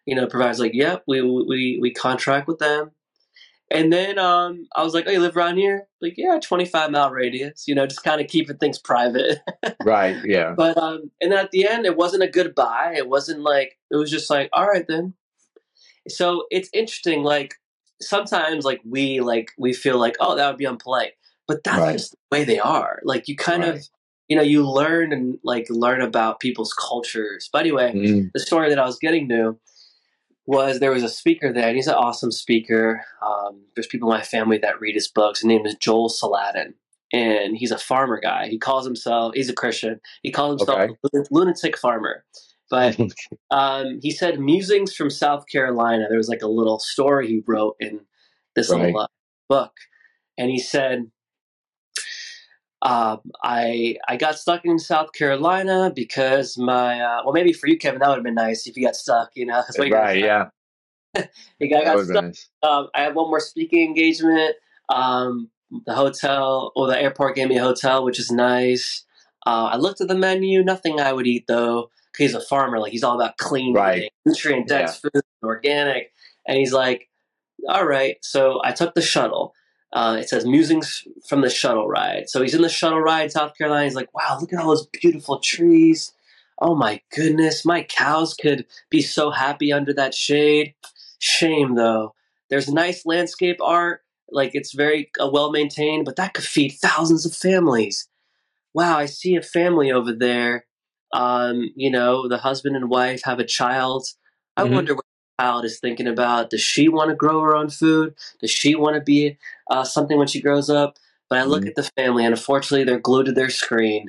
Speaker 2: you know, provides like, yep, we we we contract with them. And then um, I was like, oh, you live around here? Like, yeah, 25 mile radius, you know, just kind of keeping things private.
Speaker 1: right, yeah.
Speaker 2: But, um, and at the end, it wasn't a goodbye. It wasn't like, it was just like, all right, then. So it's interesting. Like, sometimes, like, we, like, we feel like, oh, that would be unpolite. But that's right. just the way they are. Like, you kind right. of, you know, you learn and, like, learn about people's cultures. But anyway, mm. the story that I was getting to was there was a speaker there, and he's an awesome speaker. Um, there's people in my family that read his books. His name is Joel Salatin, and he's a farmer guy. He calls himself, he's a Christian. He calls himself okay. lunatic farmer. But um, he said musings from South Carolina. There was like a little story he wrote in this right. little uh, book, and he said um, I I got stuck in South Carolina because my uh, well maybe for you Kevin that would have been nice if you got stuck you know
Speaker 1: right yeah
Speaker 2: I got stuck. Nice. Um, I had one more speaking engagement. Um, the hotel or the airport gave me a hotel, which is nice. Uh, I looked at the menu, nothing I would eat though. He's a farmer, like he's all about clean, right. nutrient dense yeah. food, organic, and he's like, all right. So I took the shuttle. Uh, it says musings from the shuttle ride. So he's in the shuttle ride, South Carolina. He's like, wow, look at all those beautiful trees. Oh my goodness, my cows could be so happy under that shade. Shame though. There's nice landscape art, like it's very uh, well maintained, but that could feed thousands of families. Wow, I see a family over there. Um, you know, the husband and wife have a child. I mm-hmm. wonder what the child is thinking about does she want to grow her own food? Does she want to be uh, something when she grows up? But I look mm-hmm. at the family, and unfortunately, they're glued to their screen.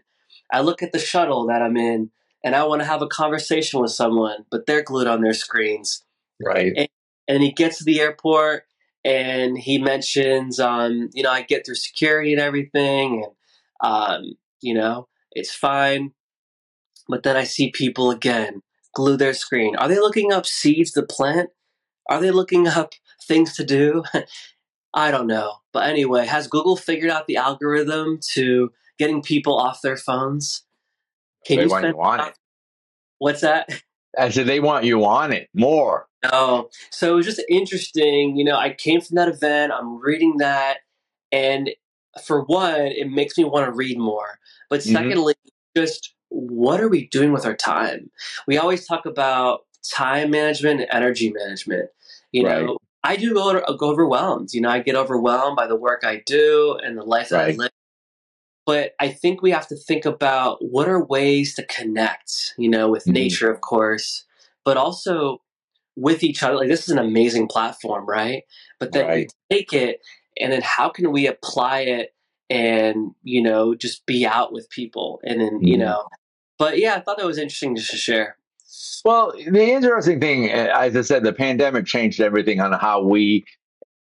Speaker 2: I look at the shuttle that I'm in, and I want to have a conversation with someone, but they're glued on their screens.
Speaker 1: Right.
Speaker 2: And, and he gets to the airport, and he mentions, um, you know, I get through security and everything, and um, you know, it's fine. But then I see people again glue their screen? Are they looking up seeds to plant? Are they looking up things to do? I don't know. But anyway, has Google figured out the algorithm to getting people off their phones?
Speaker 1: Can they you want you on it.
Speaker 2: What's that?
Speaker 1: I said they want you on it more.
Speaker 2: Oh, so it was just interesting. You know, I came from that event. I'm reading that, and for one, it makes me want to read more. But mm-hmm. secondly, just what are we doing with our time? We always talk about time management and energy management. You right. know, I do go, go overwhelmed. You know, I get overwhelmed by the work I do and the life that. I live. But I think we have to think about what are ways to connect, you know, with mm-hmm. nature, of course, but also with each other. Like this is an amazing platform, right? But then right. you take it, and then how can we apply it and you know just be out with people, and then mm-hmm. you know. But yeah, I thought that was interesting just to share.
Speaker 1: Well, the interesting thing, eh, as I said, the pandemic changed everything on how we.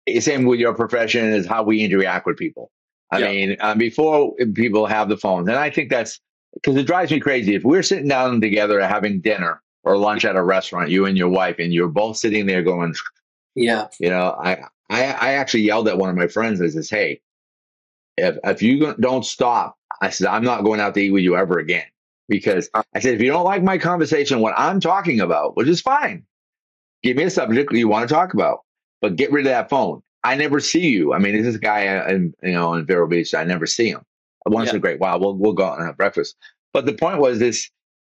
Speaker 1: Eh, same with your profession is how we interact with people. I yeah. mean, um, before eh, people have the phones, and I think that's because it drives me crazy. If we're sitting down together having dinner, or lunch at a restaurant, you and your wife, and you're both sitting there going,
Speaker 2: yeah,
Speaker 1: you know, I, I, I actually yelled at one of my friends. I says, hey, if if you don't stop, I said, I'm not going out to eat with you ever again because I said, if you don't like my conversation, what I'm talking about, which is fine, give me a subject you want to talk about, but get rid of that phone. I never see you. I mean, this is a guy in you know in Vero Beach. I never see him. Once yeah. in a great while, we'll we'll go out and have breakfast. But the point was this: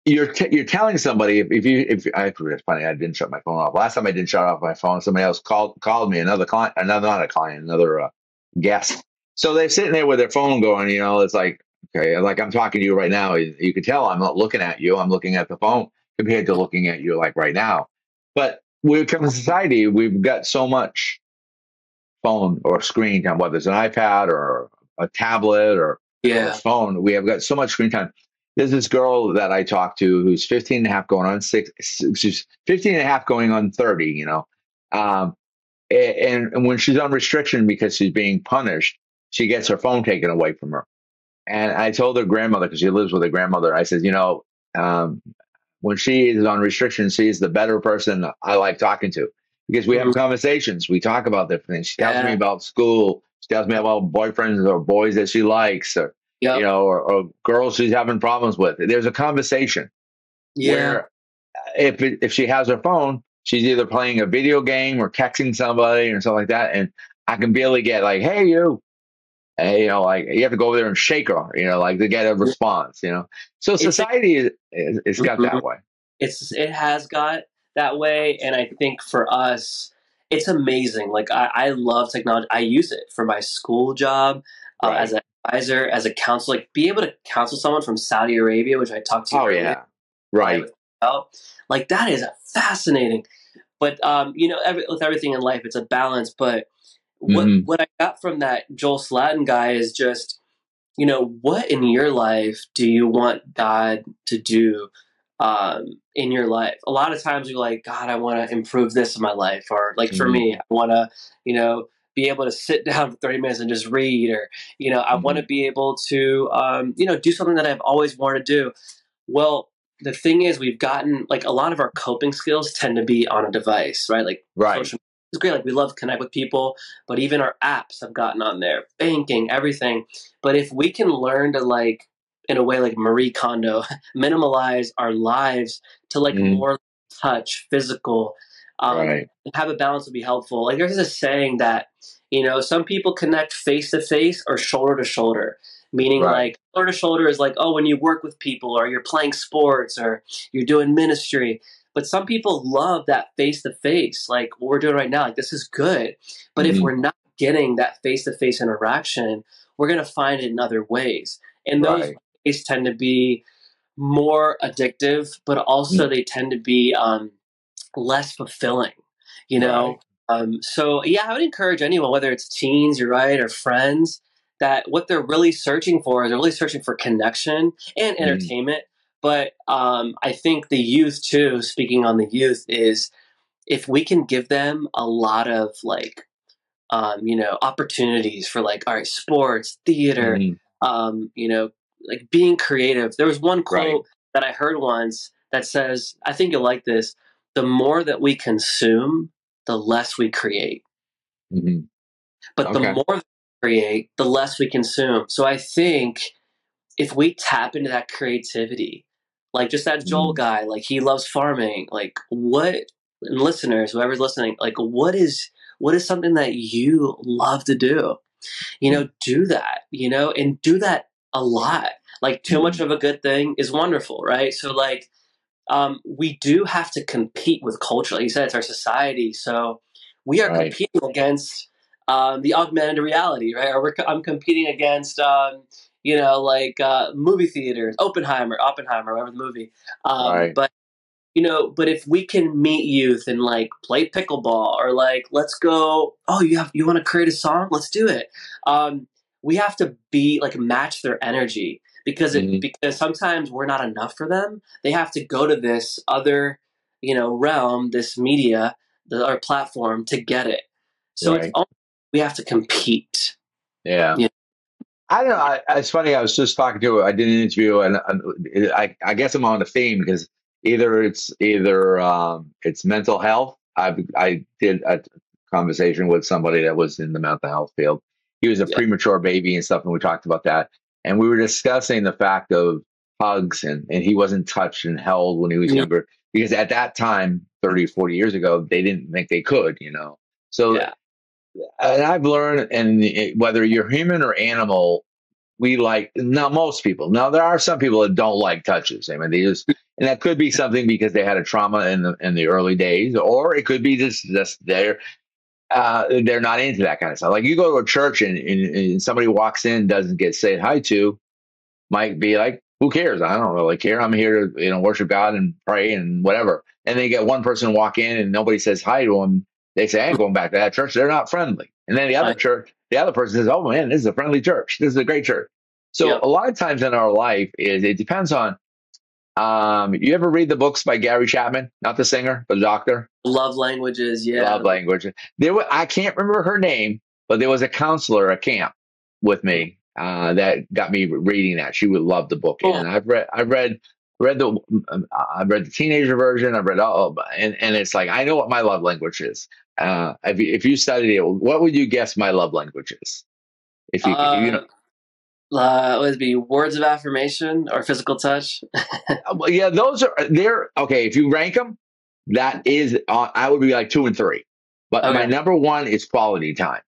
Speaker 1: you're t- you're telling somebody if, if you if I it's funny I didn't shut my phone off last time I didn't shut off my phone somebody else called called me another client another not a client another uh, guest so they're sitting there with their phone going you know it's like okay like I'm talking to you right now you, can tell I'm not looking at you I'm looking at the phone compared to looking at you like right now but we come to society we've got so much phone or screen time whether it's an iPad or a tablet or
Speaker 2: yeah.
Speaker 1: phone we have got so much screen time there's this girl that I talked to who's 15 and a half going on six, she's 15 and a half going on 30, you know. Um, and, and when she's on restriction because she's being punished, she gets her phone taken away from her. And I told her grandmother, because she lives with her grandmother, I said, you know, um, when she is on restriction, she's the better person I like talking to because we have conversations. We talk about different things. She tells yeah. me about school. She tells me about boyfriends or boys that she likes or yep. you know, or, or, girls she's having problems with. There's a conversation.
Speaker 2: Yeah. Where
Speaker 1: if it, if she has her phone, she's either playing a video game or texting somebody or something like that, and I can barely get like, "Hey, you." And, you know, like you have to go over there and shake her, you know, like to get a response, you know. So society is, it's got that mm-hmm. way.
Speaker 2: It's it has got that way, and I think for us, it's amazing. Like I, I love technology. I use it for my school job uh, as a advisor, as a counselor, like be able to counsel someone from Saudi Arabia, which I talked to.
Speaker 1: Oh earlier, yeah, right.
Speaker 2: About, like that is fascinating. But um, you know, every, with everything in life, it's a balance. But what mm-hmm. what I got from that Joel Salatin guy is just, you know, what in your life do you want God to do um, in your life? A lot of times you're like, God, I want to improve this in my life, or like mm-hmm. for me, I want to, you know, be able to sit down for 30 minutes and just read or you know i mm-hmm. want to be able to um, you know do something that i've always wanted to do well the thing is we've gotten like a lot of our coping skills tend to be on a device right like
Speaker 1: right. social
Speaker 2: it's great like we love to connect with people but even our apps have gotten on there banking everything but if we can learn to like in a way like marie kondo minimalize our lives to like mm. more touch physical um, right. have a balance would be helpful. Like there's a saying that you know some people connect face to face or shoulder to shoulder, meaning right. like shoulder to shoulder is like oh when you work with people or you're playing sports or you're doing ministry. But some people love that face to face, like what we're doing right now. Like this is good, but mm-hmm. if we're not getting that face to face interaction, we're gonna find it in other ways, and those right. ways tend to be more addictive, but also mm-hmm. they tend to be um, less fulfilling, you know? Right. Um, so, yeah, I would encourage anyone, whether it's teens, you're right, or friends, that what they're really searching for is they're really searching for connection and mm. entertainment. But um, I think the youth, too, speaking on the youth, is if we can give them a lot of like, um, you know, opportunities for like, all right, sports, theater, mm. um, you know, like being creative. There was one quote right. that I heard once that says, I think you'll like this the more that we consume, the less we create. Mm-hmm. But okay. the more we create, the less we consume. So I think if we tap into that creativity, like just that Joel mm-hmm. guy, like he loves farming, like what and listeners, whoever's listening, like what is what is something that you love to do? You know, do that, you know, and do that a lot. Like too much mm-hmm. of a good thing is wonderful, right? So like um, we do have to compete with culture. Like you said, it's our society. So we are right. competing against um, the augmented reality, right? Or I'm competing against, um, you know, like uh, movie theaters, Oppenheimer, Oppenheimer, whatever the movie. Um, right. But you know, but if we can meet youth and like play pickleball or like let's go, oh, you have you want to create a song? Let's do it. Um, we have to be like match their energy because it mm-hmm. because sometimes we're not enough for them. They have to go to this other, you know, realm, this media, the, our platform to get it. So right. it's we have to compete.
Speaker 1: Yeah. Know? I don't know. I, it's funny. I was just talking to. I did an interview, and I, I guess I'm on the theme because either it's either um, it's mental health. I I did a conversation with somebody that was in the mental health field. He was a yeah. premature baby and stuff, and we talked about that. And we were discussing the fact of hugs, and and he wasn't touched and held when he was yeah. younger because at that time, 30, 40 years ago, they didn't think they could. You know, so yeah and I've learned, and whether you're human or animal, we like now most people. Now there are some people that don't like touches. I mean, they just, and that could be something because they had a trauma in the in the early days, or it could be just just they're uh, they're not into that kind of stuff. Like you go to a church and, and, and somebody walks in doesn't get said hi to, might be like, who cares? I don't really care. I'm here to you know worship God and pray and whatever. And then you get one person walk in and nobody says hi to them they say, I ain't going back to that church. They're not friendly. And then the other right. church, the other person says, Oh man, this is a friendly church. This is a great church. So a lot of times in our life is it depends on um, you ever read the books by Gary Chapman, not the singer, but the doctor?
Speaker 2: Love languages, yeah.
Speaker 1: Love languages. There was, I can't remember her name, but there was a counselor at camp with me uh, that got me reading that. She would love the book, oh. and I've read I've read read the um, I've read the teenager version. I've read all, and and it's like I know what my love language is. Uh, if you, if you studied it, what would you guess my love language is?
Speaker 2: If you, uh, if you know. Uh, would it be words of affirmation or physical touch?
Speaker 1: Uh, well, yeah, those are they're okay. If you rank them, that is uh, I would be like two and three. But okay. my number one is quality time.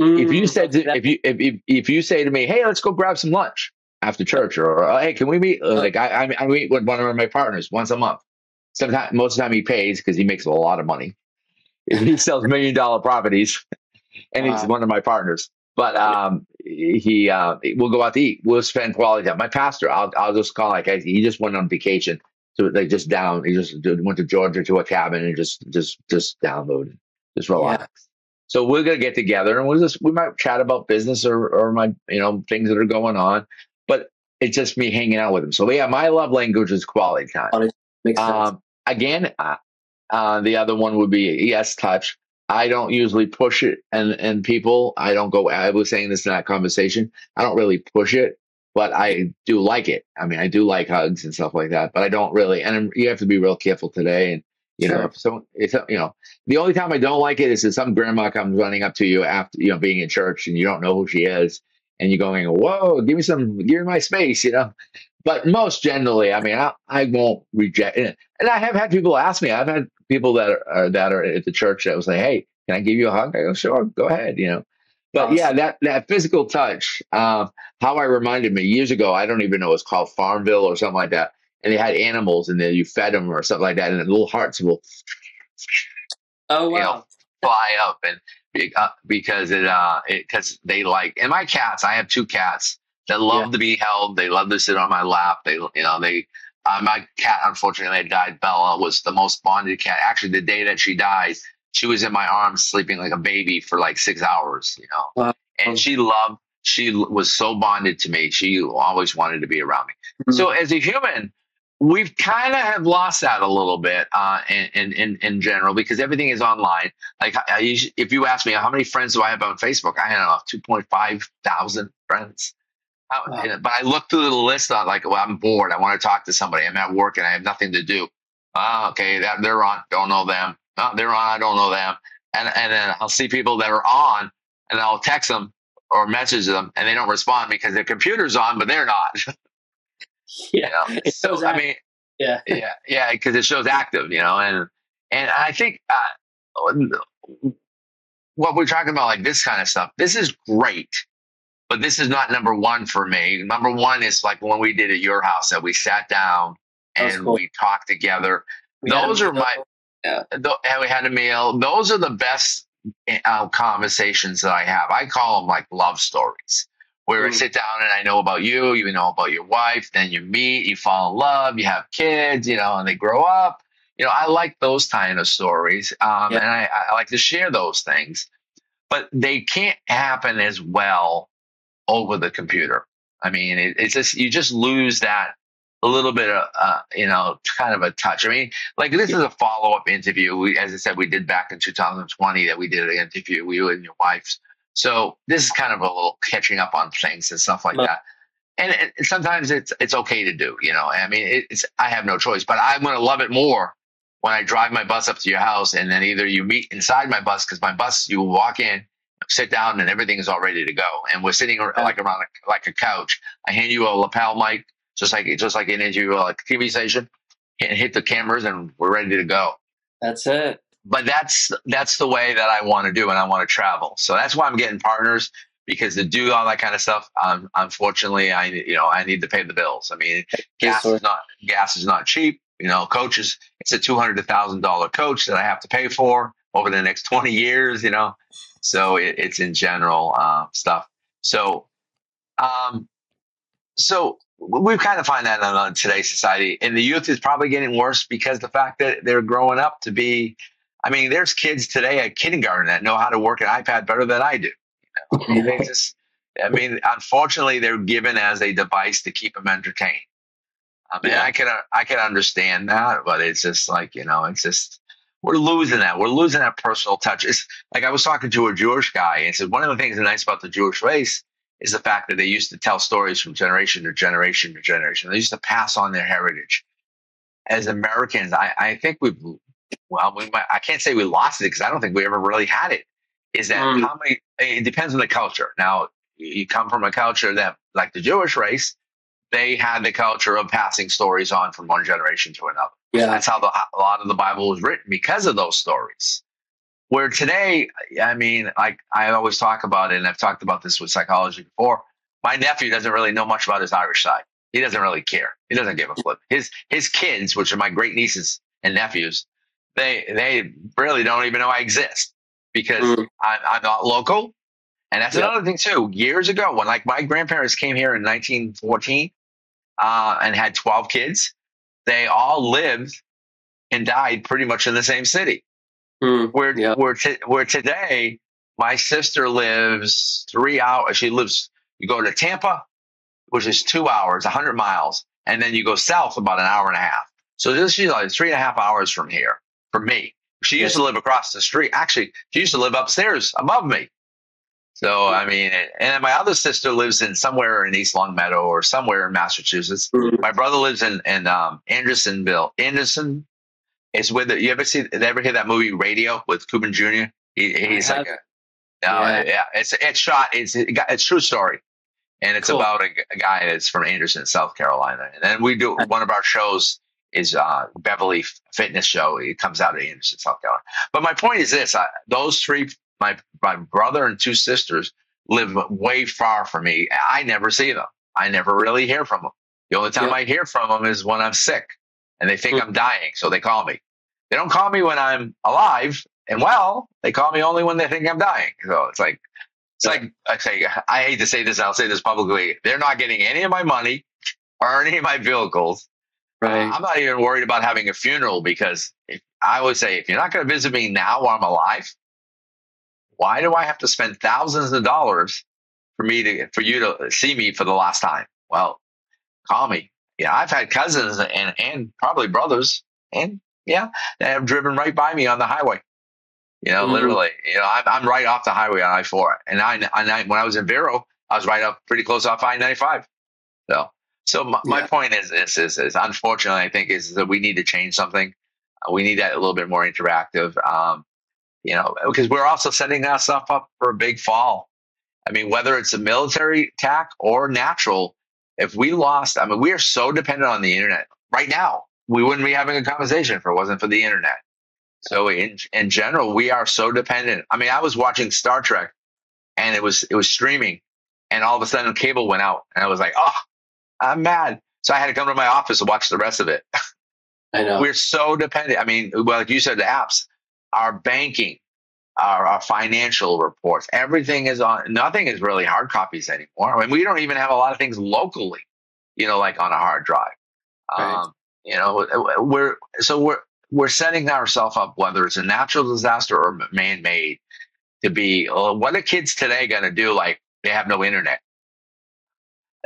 Speaker 1: Mm, if you mm, said to, if you if, if if you say to me, "Hey, let's go grab some lunch after church," or, "Hey, can we meet?" Uh, like I I meet with one of my partners once a month. Sometimes most of the time he pays because he makes a lot of money he sells million dollar properties, and he's one of my partners. But um, he uh, we'll go out to eat. We'll spend quality time. My pastor, I'll I'll just call like he just went on vacation, so like just down. He just went to Georgia to a cabin and just just just downloaded, just relax. Yeah. So we're gonna get together and we'll just we might chat about business or or my you know things that are going on, it's just me hanging out with him. So yeah, my love language is quality time. Makes sense. Um, again, uh, the other one would be yes, touch. I don't usually push it, and and people, I don't go. I was saying this in that conversation. I don't really push it, but I do like it. I mean, I do like hugs and stuff like that, but I don't really. And you have to be real careful today. And you sure. know, so it's you know, the only time I don't like it is if some grandma comes running up to you after you know being in church and you don't know who she is, and you're going, "Whoa, give me some, give me my space," you know. But most generally, I mean, I, I won't reject it. And I have had people ask me. I've had people that are that are at the church that will say, "Hey, can I give you a hug?" I go, "Sure, go ahead." You know. But awesome. yeah, that that physical touch. Um, how I reminded me years ago. I don't even know. It's called Farmville or something like that. And they had animals, and then you fed them or something like that, and the little hearts will.
Speaker 2: Oh wow! You know,
Speaker 1: fly up and uh, because it uh because they like and my cats. I have two cats that love yeah. to be held. They love to sit on my lap. They you know they uh, my cat, unfortunately, died. Bella was the most bonded cat. Actually, the day that she died, she was in my arms sleeping like a baby for like six hours, you know. Wow. And she loved, she was so bonded to me. She always wanted to be around me. Mm-hmm. So as a human, we've kind of have lost that a little bit uh, in, in, in general because everything is online. Like I, if you ask me how many friends do I have on Facebook, I don't know, 2.5 thousand friends. Wow. But I look through the list. I'm like, well, I'm bored. I want to talk to somebody. I'm at work and I have nothing to do. Oh, okay, that, they're on. Don't know them. Oh, they're on. I don't know them. And and then I'll see people that are on, and I'll text them or message them, and they don't respond because their computer's on, but they're not.
Speaker 2: yeah. You know?
Speaker 1: So I mean, yeah, yeah, yeah, because it shows active. You know, and and I think uh, what we're talking about, like this kind of stuff, this is great but this is not number one for me. Number one is like when we did at your house that we sat down and cool. we talked together. We Those are my, yeah. and we had a meal. Those are the best uh, conversations that I have. I call them like love stories where mm. I sit down and I know about you, you know about your wife, then you meet, you fall in love, you have kids, you know, and they grow up. You know, I like those kind of stories, um,
Speaker 2: Yeah.
Speaker 1: and I, I like to share those things, but they can't happen as well over the computer. I mean, it, it's just you just lose that a little bit of uh, you know kind of a touch. I mean, like this is a follow up interview. We, as I said, we did back in 2020 that we did an interview. with You and your wife. So this is kind of a little catching up on things and stuff like that. And sometimes it's it's okay to do. You know, I mean, it's I have no choice, but I'm going to love it more when I drive my bus up to your house and then either you meet inside my bus because my bus you walk in, sit down, and everything is all ready to go, and we're sitting ar- like around a, like a couch. I hand you a lapel mic, just like just like an interview, like a TV station, and hit the cameras, and we're ready to go.
Speaker 2: That's it.
Speaker 1: But that's that's the way that I want to do, and I want to travel. So that's why I'm getting partners because to do all that kind of stuff, um, unfortunately, I you know I need to pay the bills. I mean, gas is not gas is not cheap. You know, coaches, it's a two hundred to thousand dollar coach that I have to pay for over the next twenty years. You know, so it, it's in general uh, stuff. So, um, so we kind of find that in today's society, and the youth is probably getting worse because the fact that they're growing up to be. I mean, there's kids today at kindergarten that know how to work an iPad better than I do. You know? I mean, they just, I mean, unfortunately, they're given as a device to keep them entertained. I mean,
Speaker 2: Yeah.
Speaker 1: I can uh, I can understand that, but it's just like you know, it's just we're losing that. We're losing that personal touch. It's like I was talking to a Jewish guy and said one of the things that's nice about the Jewish race is the fact that they used to tell stories from generation to generation to generation. They used to pass on their heritage. As Americans, I, I think we've well, we might, I can't say we lost it because I don't think we ever really had it. Is that
Speaker 2: Mm.
Speaker 1: how many? It depends on the culture. Now, you come from a culture that, like the Jewish race, they had the culture of passing stories on from one generation to another.
Speaker 2: Yeah.
Speaker 1: That's how the, a lot of the Bible was written because of those stories. Where today, I mean, like I always talk about it, and I've talked about this with psychology before. My nephew doesn't really know much about his Irish side. He doesn't really care. He doesn't give a flip. His his kids, which are my great nieces and nephews, they they really don't even know I exist because
Speaker 2: Mm.
Speaker 1: I'm, I'm not local. And that's
Speaker 2: Yeah.
Speaker 1: another thing too. Years ago, when like my grandparents came here in 1914 uh, and had 12 kids, they all lived and died pretty much in the same city.
Speaker 2: Mm.
Speaker 1: Where
Speaker 2: Yeah.
Speaker 1: where t- where today, my sister lives three hours. She lives. You go to Tampa, which is two hours, 100 miles, and then you go south about an hour and a half. So this is like three and a half hours from here for me. She used to live across the street. Actually, she used to live upstairs above me. So I mean, and my other sister lives in somewhere in East Longmeadow or somewhere in Massachusetts.
Speaker 2: Mm.
Speaker 1: My brother lives in in um, Andersonville. Anderson is with the, you ever see ever hear that movie Radio with Cuban Jr. He, he's like a no,
Speaker 2: Yeah.
Speaker 1: yeah. it's it's shot. It's it it's true story, and it's
Speaker 2: Cool.
Speaker 1: about a guy that's from Anderson, South Carolina. And then we do one of our shows is uh, Beverly Fitness Show. It comes out of Anderson, South Carolina. But my point is this: I, those three, my my brother and two sisters, live way far from me. I never see them. I never really hear from them. The only time
Speaker 2: Yeah.
Speaker 1: I hear from them is when I'm sick, and they think
Speaker 2: Hmm.
Speaker 1: I'm dying, so they call me. They don't call me when I'm alive and well. They call me only when they think I'm dying. So it's like it's like I say. I hate to say this. I'll say this publicly. They're not getting any of my money or any of my vehicles.
Speaker 2: Right.
Speaker 1: Uh, I'm not even worried about having a funeral because if, I always say if you're not going to visit me now while I'm alive, why do I have to spend thousands of dollars for me to for you to see me for the last time? Well, call me. Yeah, I've had cousins and and probably brothers and yeah, that have driven right by me on the highway. You know,
Speaker 2: Mhm.
Speaker 1: literally. You know, I'm I'm right off the highway on I four, and I, and I when I was in Vero, I was right up pretty close off I ninety five. So, so my, my point is this: is, is unfortunately, I think is that we need to change something. Uh, we need that a little bit more interactive. Um, you know, because we're also setting ourselves up for a big fall. I mean, whether it's a military attack or natural, if we lost, I mean, we are so dependent on the internet right now. We wouldn't be having a conversation if it wasn't for the internet. So in in general, we are so dependent. I mean, I was watching Star Trek, and it was it was streaming, and all of a sudden cable went out, and I was like, oh, I'm mad. So I had to come to my office to watch the rest of it.
Speaker 2: I know.
Speaker 1: We're so dependent. I mean, well, like you said, the apps, our banking, our, our financial reports, everything is on. Nothing is really hard copies anymore. I mean, we don't even have a lot of things locally, you know, like on a hard drive.
Speaker 2: Right.
Speaker 1: Um, you know, we're so we're we're setting ourselves up, whether it's a natural disaster or man made, to be uh, what are kids today going to do? Like they have no internet.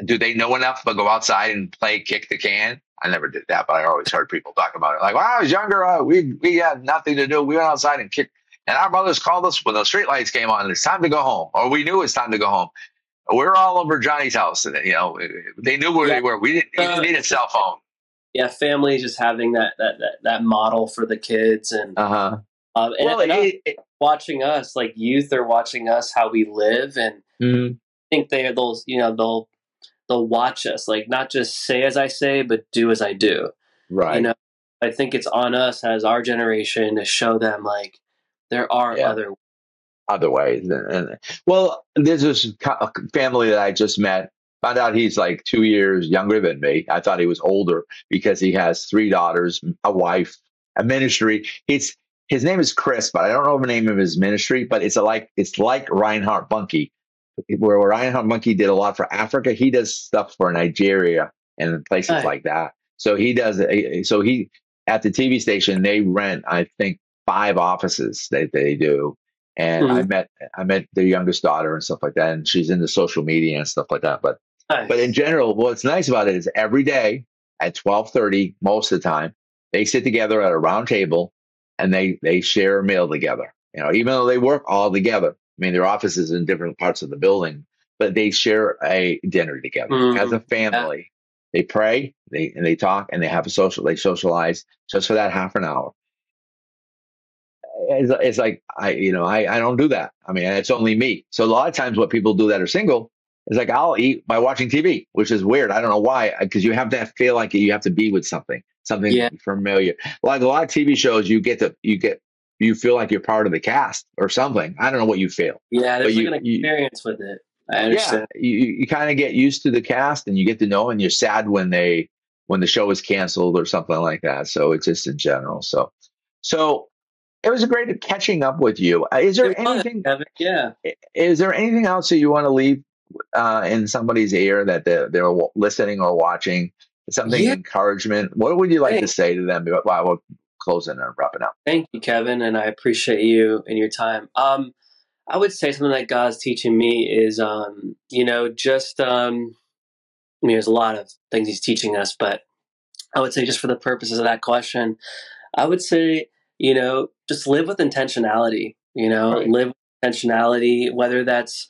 Speaker 1: Do they know enough to go outside and play kick the can? I never did that, but I always heard people talk about it. Like, when I was younger, uh, we we had nothing to do. We went outside and kicked. And our mothers called us when the street lights came on. It's time to go home, or we knew it's time to go home. We are all over Johnny's house, and you know they knew where yeah. they were. We didn't, uh, need a cell phone.
Speaker 2: Yeah, families just having that that that, that model for the kids, and
Speaker 1: uh-huh.
Speaker 2: Um, and, well, and it, it, watching us, like youth, are watching us how we live, and
Speaker 1: mm-hmm.
Speaker 2: think they they'll you know they'll they'll watch us, like not just say as I say, but do as I do.
Speaker 1: Right.
Speaker 2: You know, I think it's on us as our generation to show them like there are yeah. other
Speaker 1: other ways. Well, there's this a uh, family that I just met. Found out he's like two years younger than me. I thought he was older because he has three daughters, a wife, a ministry. It's his name is Chris, but I don't know the name of his ministry. But it's a, like it's like Reinhard Bonnke, where Reinhard Bonnke did a lot for Africa. He does stuff for Nigeria and places right. like that. So he does. So he at the TV station they rent, I think, five offices that they do. And mm-hmm. I met I met their youngest daughter and stuff like that, and she's into social media and stuff like that. But nice. but in general, what's nice about it is every day at twelve thirty, most of the time, they sit together at a round table and they they share a meal together. You know, even though they work all together. I mean, their offices in different parts of the building, but they share a dinner together mm-hmm. as a family. Yeah. They pray, they and they talk, and they have a social. They socialize just for that half an hour. It's, it's like I, you know, I I don't do that. I mean, it's only me. So a lot of times, what people do that are single is like I'll eat by watching TV, which is weird. I don't know why, because you have to feel like you have to be with something something yeah. familiar. Like a lot of TV shows, you get to you get you feel like you're part of the cast or something. I don't know what you feel.
Speaker 2: Yeah, there's like you, an experience you, with it. I understand.
Speaker 1: Yeah, you, you kind of get used to the cast and you get to know, and you're sad when they when the show is canceled or something like that. So it's just in general. So so it was a great catching up with you. Uh, is there anything?
Speaker 2: Fun, yeah.
Speaker 1: Is there anything else that you want to leave uh, in somebody's ear that they're, they're listening or watching something yeah. encouragement. What would you like to say to them we're closing and wrapping up?
Speaker 2: Thank you, Kevin, and I appreciate you and your time. Um, I would say something that God's teaching me is, um, you know, just um, I mean, there's a lot of things He's teaching us, but I would say just for the purposes of that question, I would say, you know, just live with intentionality. You know, right. live with intentionality, whether that's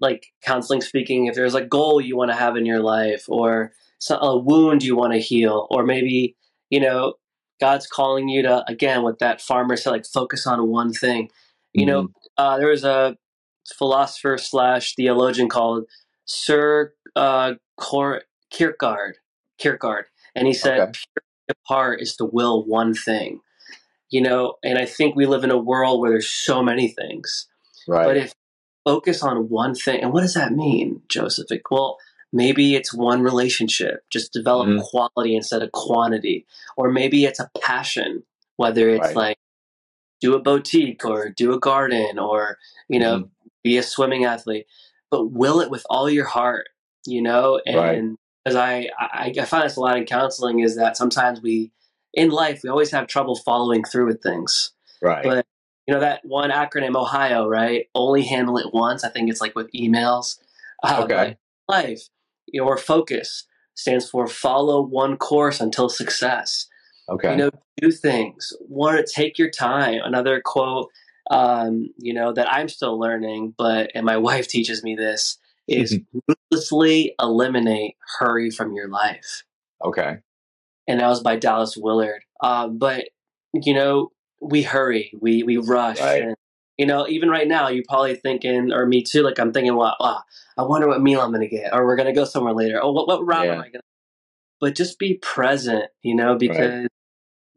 Speaker 2: like counseling speaking, if there's a goal you want to have in your life, or a wound you want to heal, or maybe, you know, God's calling you to, again, with that farmer said, like focus on one thing. You mm-hmm. know, uh, there was a philosopher slash theologian called Sir uh, Cor- Kierkegaard, Kierkegaard, and he said, okay. pure heart is to will one thing. You know, and I think we live in a world where there's so many things.
Speaker 1: Right.
Speaker 2: But if focus on one thing, and what does that mean, Joseph? Well, Maybe it's one relationship, just develop mm-hmm. quality instead of quantity. Or maybe it's a passion, whether it's right. like do a boutique or do a garden or, you know, mm-hmm. be a swimming athlete, but will it with all your heart, you know? And because right. I, I, I find this a lot in counseling is that sometimes we, in life, we always have trouble following through with things.
Speaker 1: Right.
Speaker 2: But you know that one acronym ohio right only handle it once i think it's like with emails
Speaker 1: uh, okay
Speaker 2: life your focus stands for follow one course until success.
Speaker 1: Okay.
Speaker 2: You know, do things. Want to take your time. Another quote, um, you know, that I'm still learning, but and my wife teaches me this is ruthlessly eliminate hurry from your life.
Speaker 1: Okay.
Speaker 2: And that was by Dallas Willard. Uh, but you know, we hurry, we we rush, right. and you know, even right now, you're probably thinking, or me too, like I'm thinking, well, oh, I wonder what meal I'm going to get, or we're going to go somewhere later. Oh, what, what route yeah. am I going to? But just be present, you know, because right.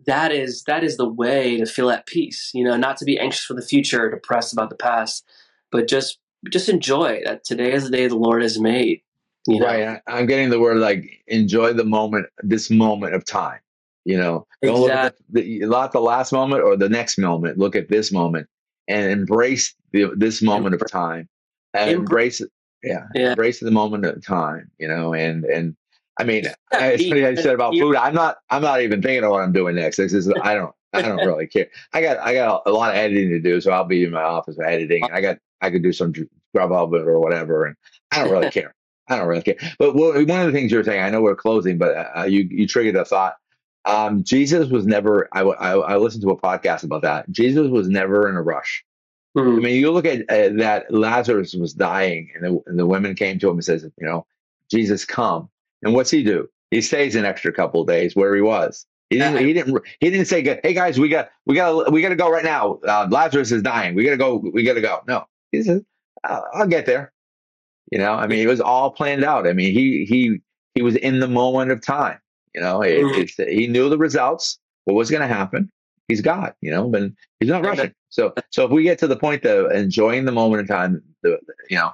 Speaker 2: that is that is the way to feel at peace. You know, not to be anxious for the future, or depressed about the past, but just just enjoy that today is the day the Lord has made. You know?
Speaker 1: Right. I'm getting the word like enjoy the moment, this moment of time. You know, don't look at the, not the last moment or the next moment. Look at this moment and embrace the, this moment of time and embrace it. Yeah, yeah, embrace the moment of time, you know, and, and I mean, as I said about food, I'm not, I'm not even thinking of what I'm doing next. This is, I don't, I don't really care. I got I got a lot of editing to do, so I'll be in my office editing. I got I could do some Grubhub or whatever, and I don't really care. I don't really care. But one of the things you're saying, I know we're closing, but uh, you you triggered a thought. Um, Jesus was never. I, I, I listened to a podcast about that. Jesus was never in a rush. Mm-hmm. I mean, you look at uh, that Lazarus was dying, and the, and the women came to him and says, you know, Jesus, come. And what's he do? He stays an extra couple of days where he was. He didn't. He didn't. He didn't say, "Hey guys, we got, we got, we got to go right now. Uh, Lazarus is dying. We got to go. We got to go." No, he says, "I'll get there." You know, I mean, it was all planned out. I mean, he he he was in the moment of time. You know, it, mm-hmm. he knew the results, what was going to happen. He's God, you know, but he's not rushing. So, so if we get to the point of enjoying the moment in time, the, you know,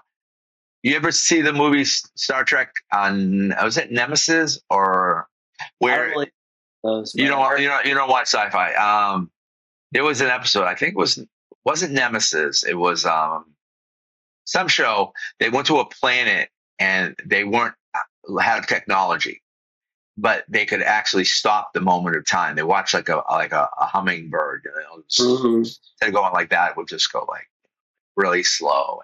Speaker 1: you ever see the movie Star Trek on was it Nemesis or where really you don't you know you don't watch sci-fi? Um, there was an episode I think it was wasn't Nemesis. It was um some show. They went to a planet and they weren't had technology, but they could actually stop the moment of time. They watch like a like a, a hummingbird. You know, mm-hmm. Instead of going like that, it would just go like really slow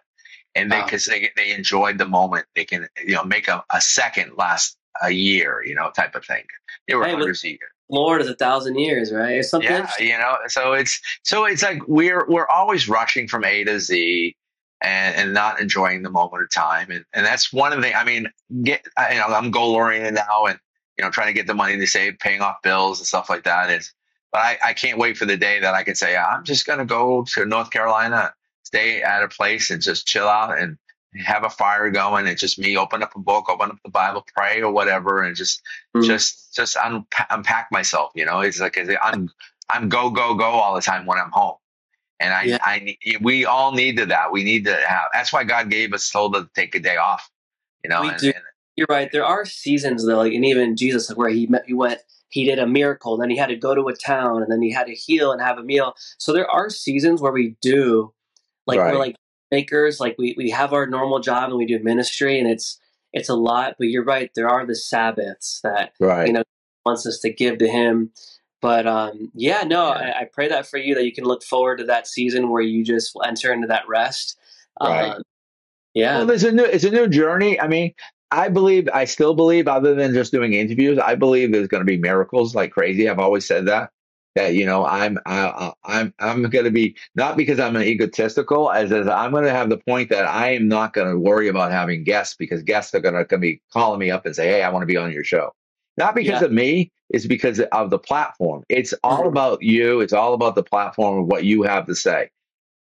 Speaker 1: and they because they they enjoyed the moment. They can you know make a, a second last a year, you know, type of thing. They were hey, hundreds of years.
Speaker 2: Lord is a thousand years, right? It's something.
Speaker 1: Yeah, you know, so it's so it's like we're we're always rushing from A to Z. And, and not enjoying the moment of time, and and that's one of the. I mean, get you know, I'm goal oriented now, and you know, trying to get the money to save, paying off bills and stuff like that. Is, but I, I can't wait for the day that I can say I'm just going to go to North Carolina stay at a place and just chill out and have a fire going and just me open up a book, open up the Bible, pray or whatever, and just mm-hmm. just just unpack, unpack myself. You know, it's like I'm I'm go go go all the time when I'm home, and I yeah. I we all needed that. We need to have. That's why God gave us told to take a day off. You know,
Speaker 2: we and, do. And, You're right. There are seasons though, like and even Jesus, like where he met, he went he did a miracle, then he had to go to a town, and then he had to heal and have a meal. So there are seasons where we do like right. we're like makers, like we, we have our normal job and we do ministry and it's it's a lot, but you're right, there are the Sabbaths that right. you know wants us to give to him. But um, yeah, no, yeah. I, I, pray that for you that you can look forward to that season where you just enter into that rest. Right. Um, yeah.
Speaker 1: Well, it's a new it's a new journey. I mean, I believe I still believe, other than just doing interviews, I believe there's going to be miracles like crazy. I've always said that that you know I'm I, I'm I'm going to be not because I'm an egotistical as as I'm going to have the point that I am not going to worry about having guests because guests are going to be calling me up and say hey I want to be on your show. Not because yeah. of me it's because of the platform. It's all about you. It's all about the platform of what you have to say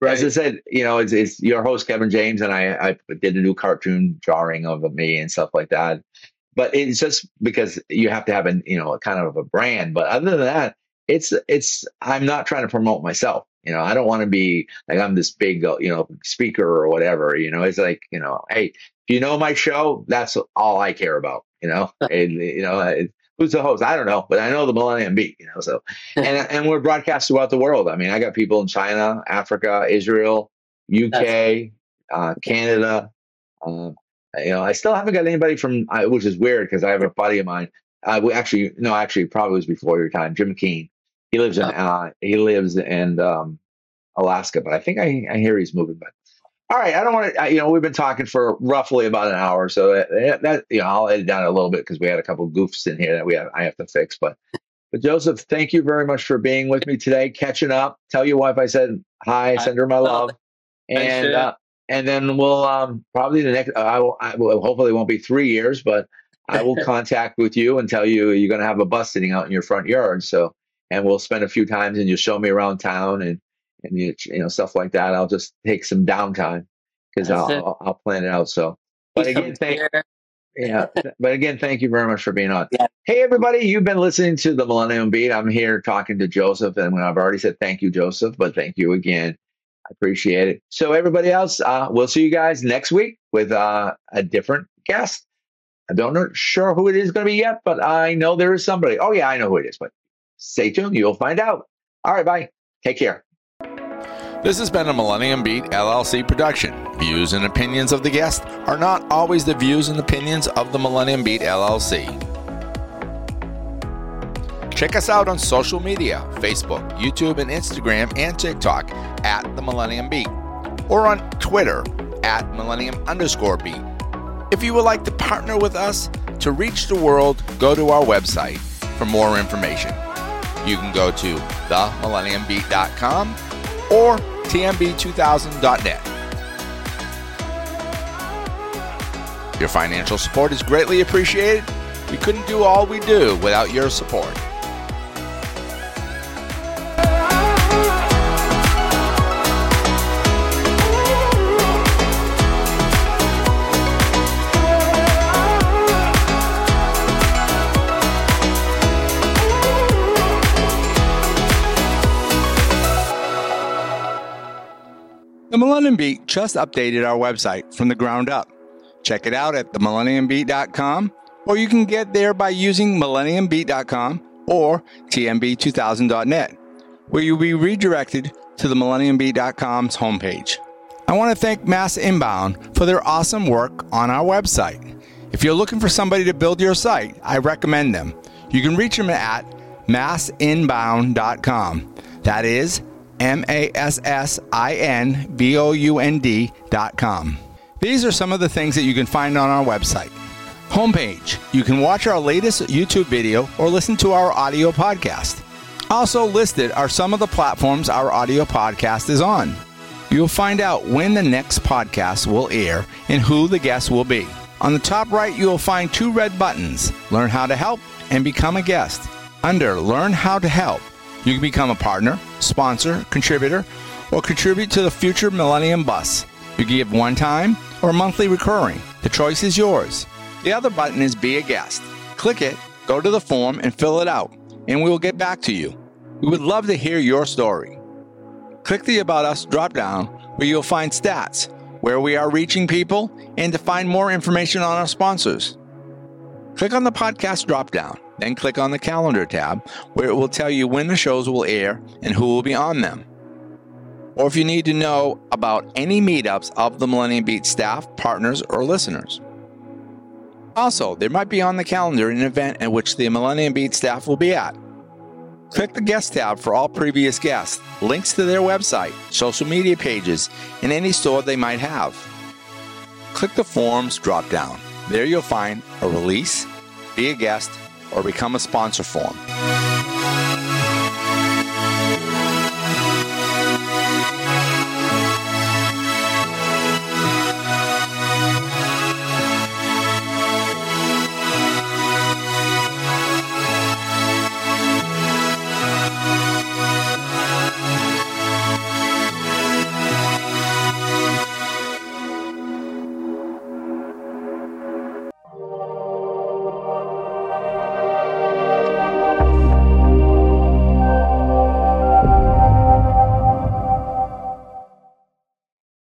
Speaker 1: right. as I said you know it's, it's your host Kevin James and I I did a new cartoon drawing of me and stuff like that. But it's just because you have to have a you know a kind of a brand. But other than that it's it's i'm not trying to promote myself. You know i don't want to be like i'm this big uh, you know speaker or whatever you know. It's like you know hey if you know my show that's all i care about you know? And, you know it, who's the host? I don't know but i know the millennium beat you know so. And and we're broadcast throughout the world. I mean i got people in china africa israel uk uh, canada uh, you know i still haven't got anybody from which is weird because i have a buddy of mine. Uh, we actually no actually probably was before your time jim keen he lives in uh, he lives in um, Alaska, but I think I, I hear he's moving. But all right, I don't want to. You know, we've been talking for roughly about an hour, so that, that you know, I'll edit down a little bit because we had a couple of goofs in here that we have I have to fix. But but Joseph, thank you very much for being with me today, catching up. Tell your wife I said hi, send her my love, and uh, and then we'll um, probably the next. I will, I will hopefully it won't be three years, but I will contact with you and tell you you're going to have a bus sitting out in your front yard. So and we'll spend a few times and you'll show me around town and and you, you know stuff like that. I'll just take some downtime because I'll, I'll, I'll plan it out. So, but again, thank yeah, but again, thank you very much for being on. Yeah. Hey, everybody, you've been listening to the Millennium Beat. I'm here talking to Joseph, and I've already said thank you, Joseph, but thank you again. I appreciate it. So, everybody else, uh, we'll see you guys next week with uh, a different guest. I don't know sure who it is going to be yet, but I know there is somebody. Oh yeah, I know who it is, but Stay tuned. You'll find out. All right. Bye. Take care.
Speaker 3: This has been a Millennium Beat LLC production. Views and opinions of the guest are not always the views and opinions of the Millennium Beat LLC. Check us out on social media Facebook, YouTube, and Instagram, and TikTok at The Millennium Beat, or on Twitter at Millennium underscore beat. If you would like to partner with us to reach the world, go to our website for more information. You can go to themillenniumbeat.com or tmb2000.net. Your financial support is greatly appreciated. We couldn't do all we do without your support. The Millennium Beat just updated our website from the ground up. Check it out at themillenniumbeat.com, or you can get there by using millenniumbeat.com or tmb2000.net, where you'll be redirected to the millenniumbeat.com's homepage. I want to thank Mass Inbound for their awesome work on our website. If you're looking for somebody to build your site, I recommend them. You can reach them at massinbound.com. That is M A S S I N B O U N D.com. These are some of the things that you can find on our website. Homepage, you can watch our latest YouTube video or listen to our audio podcast. Also listed are some of the platforms our audio podcast is on. You'll find out when the next podcast will air and who the guest will be. On the top right, you will find two red buttons Learn How to Help and Become a Guest. Under Learn How to Help, you can become a partner, sponsor, contributor, or contribute to the future Millennium Bus. You can give one time or monthly recurring. The choice is yours. The other button is Be a Guest. Click it, go to the form, and fill it out, and we will get back to you. We would love to hear your story. Click the About Us drop down where you'll find stats, where we are reaching people, and to find more information on our sponsors. Click on the podcast drop down, then click on the calendar tab where it will tell you when the shows will air and who will be on them or if you need to know about any meetups of the Millennium Beat staff, partners, or listeners. Also, there might be on the calendar an event at which the Millennium Beat staff will be at. Click the guest tab for all previous guests, links to their website, social media pages, and any store they might have. Click the forums drop down. There you'll find a release, be a guest, or become a sponsor for form.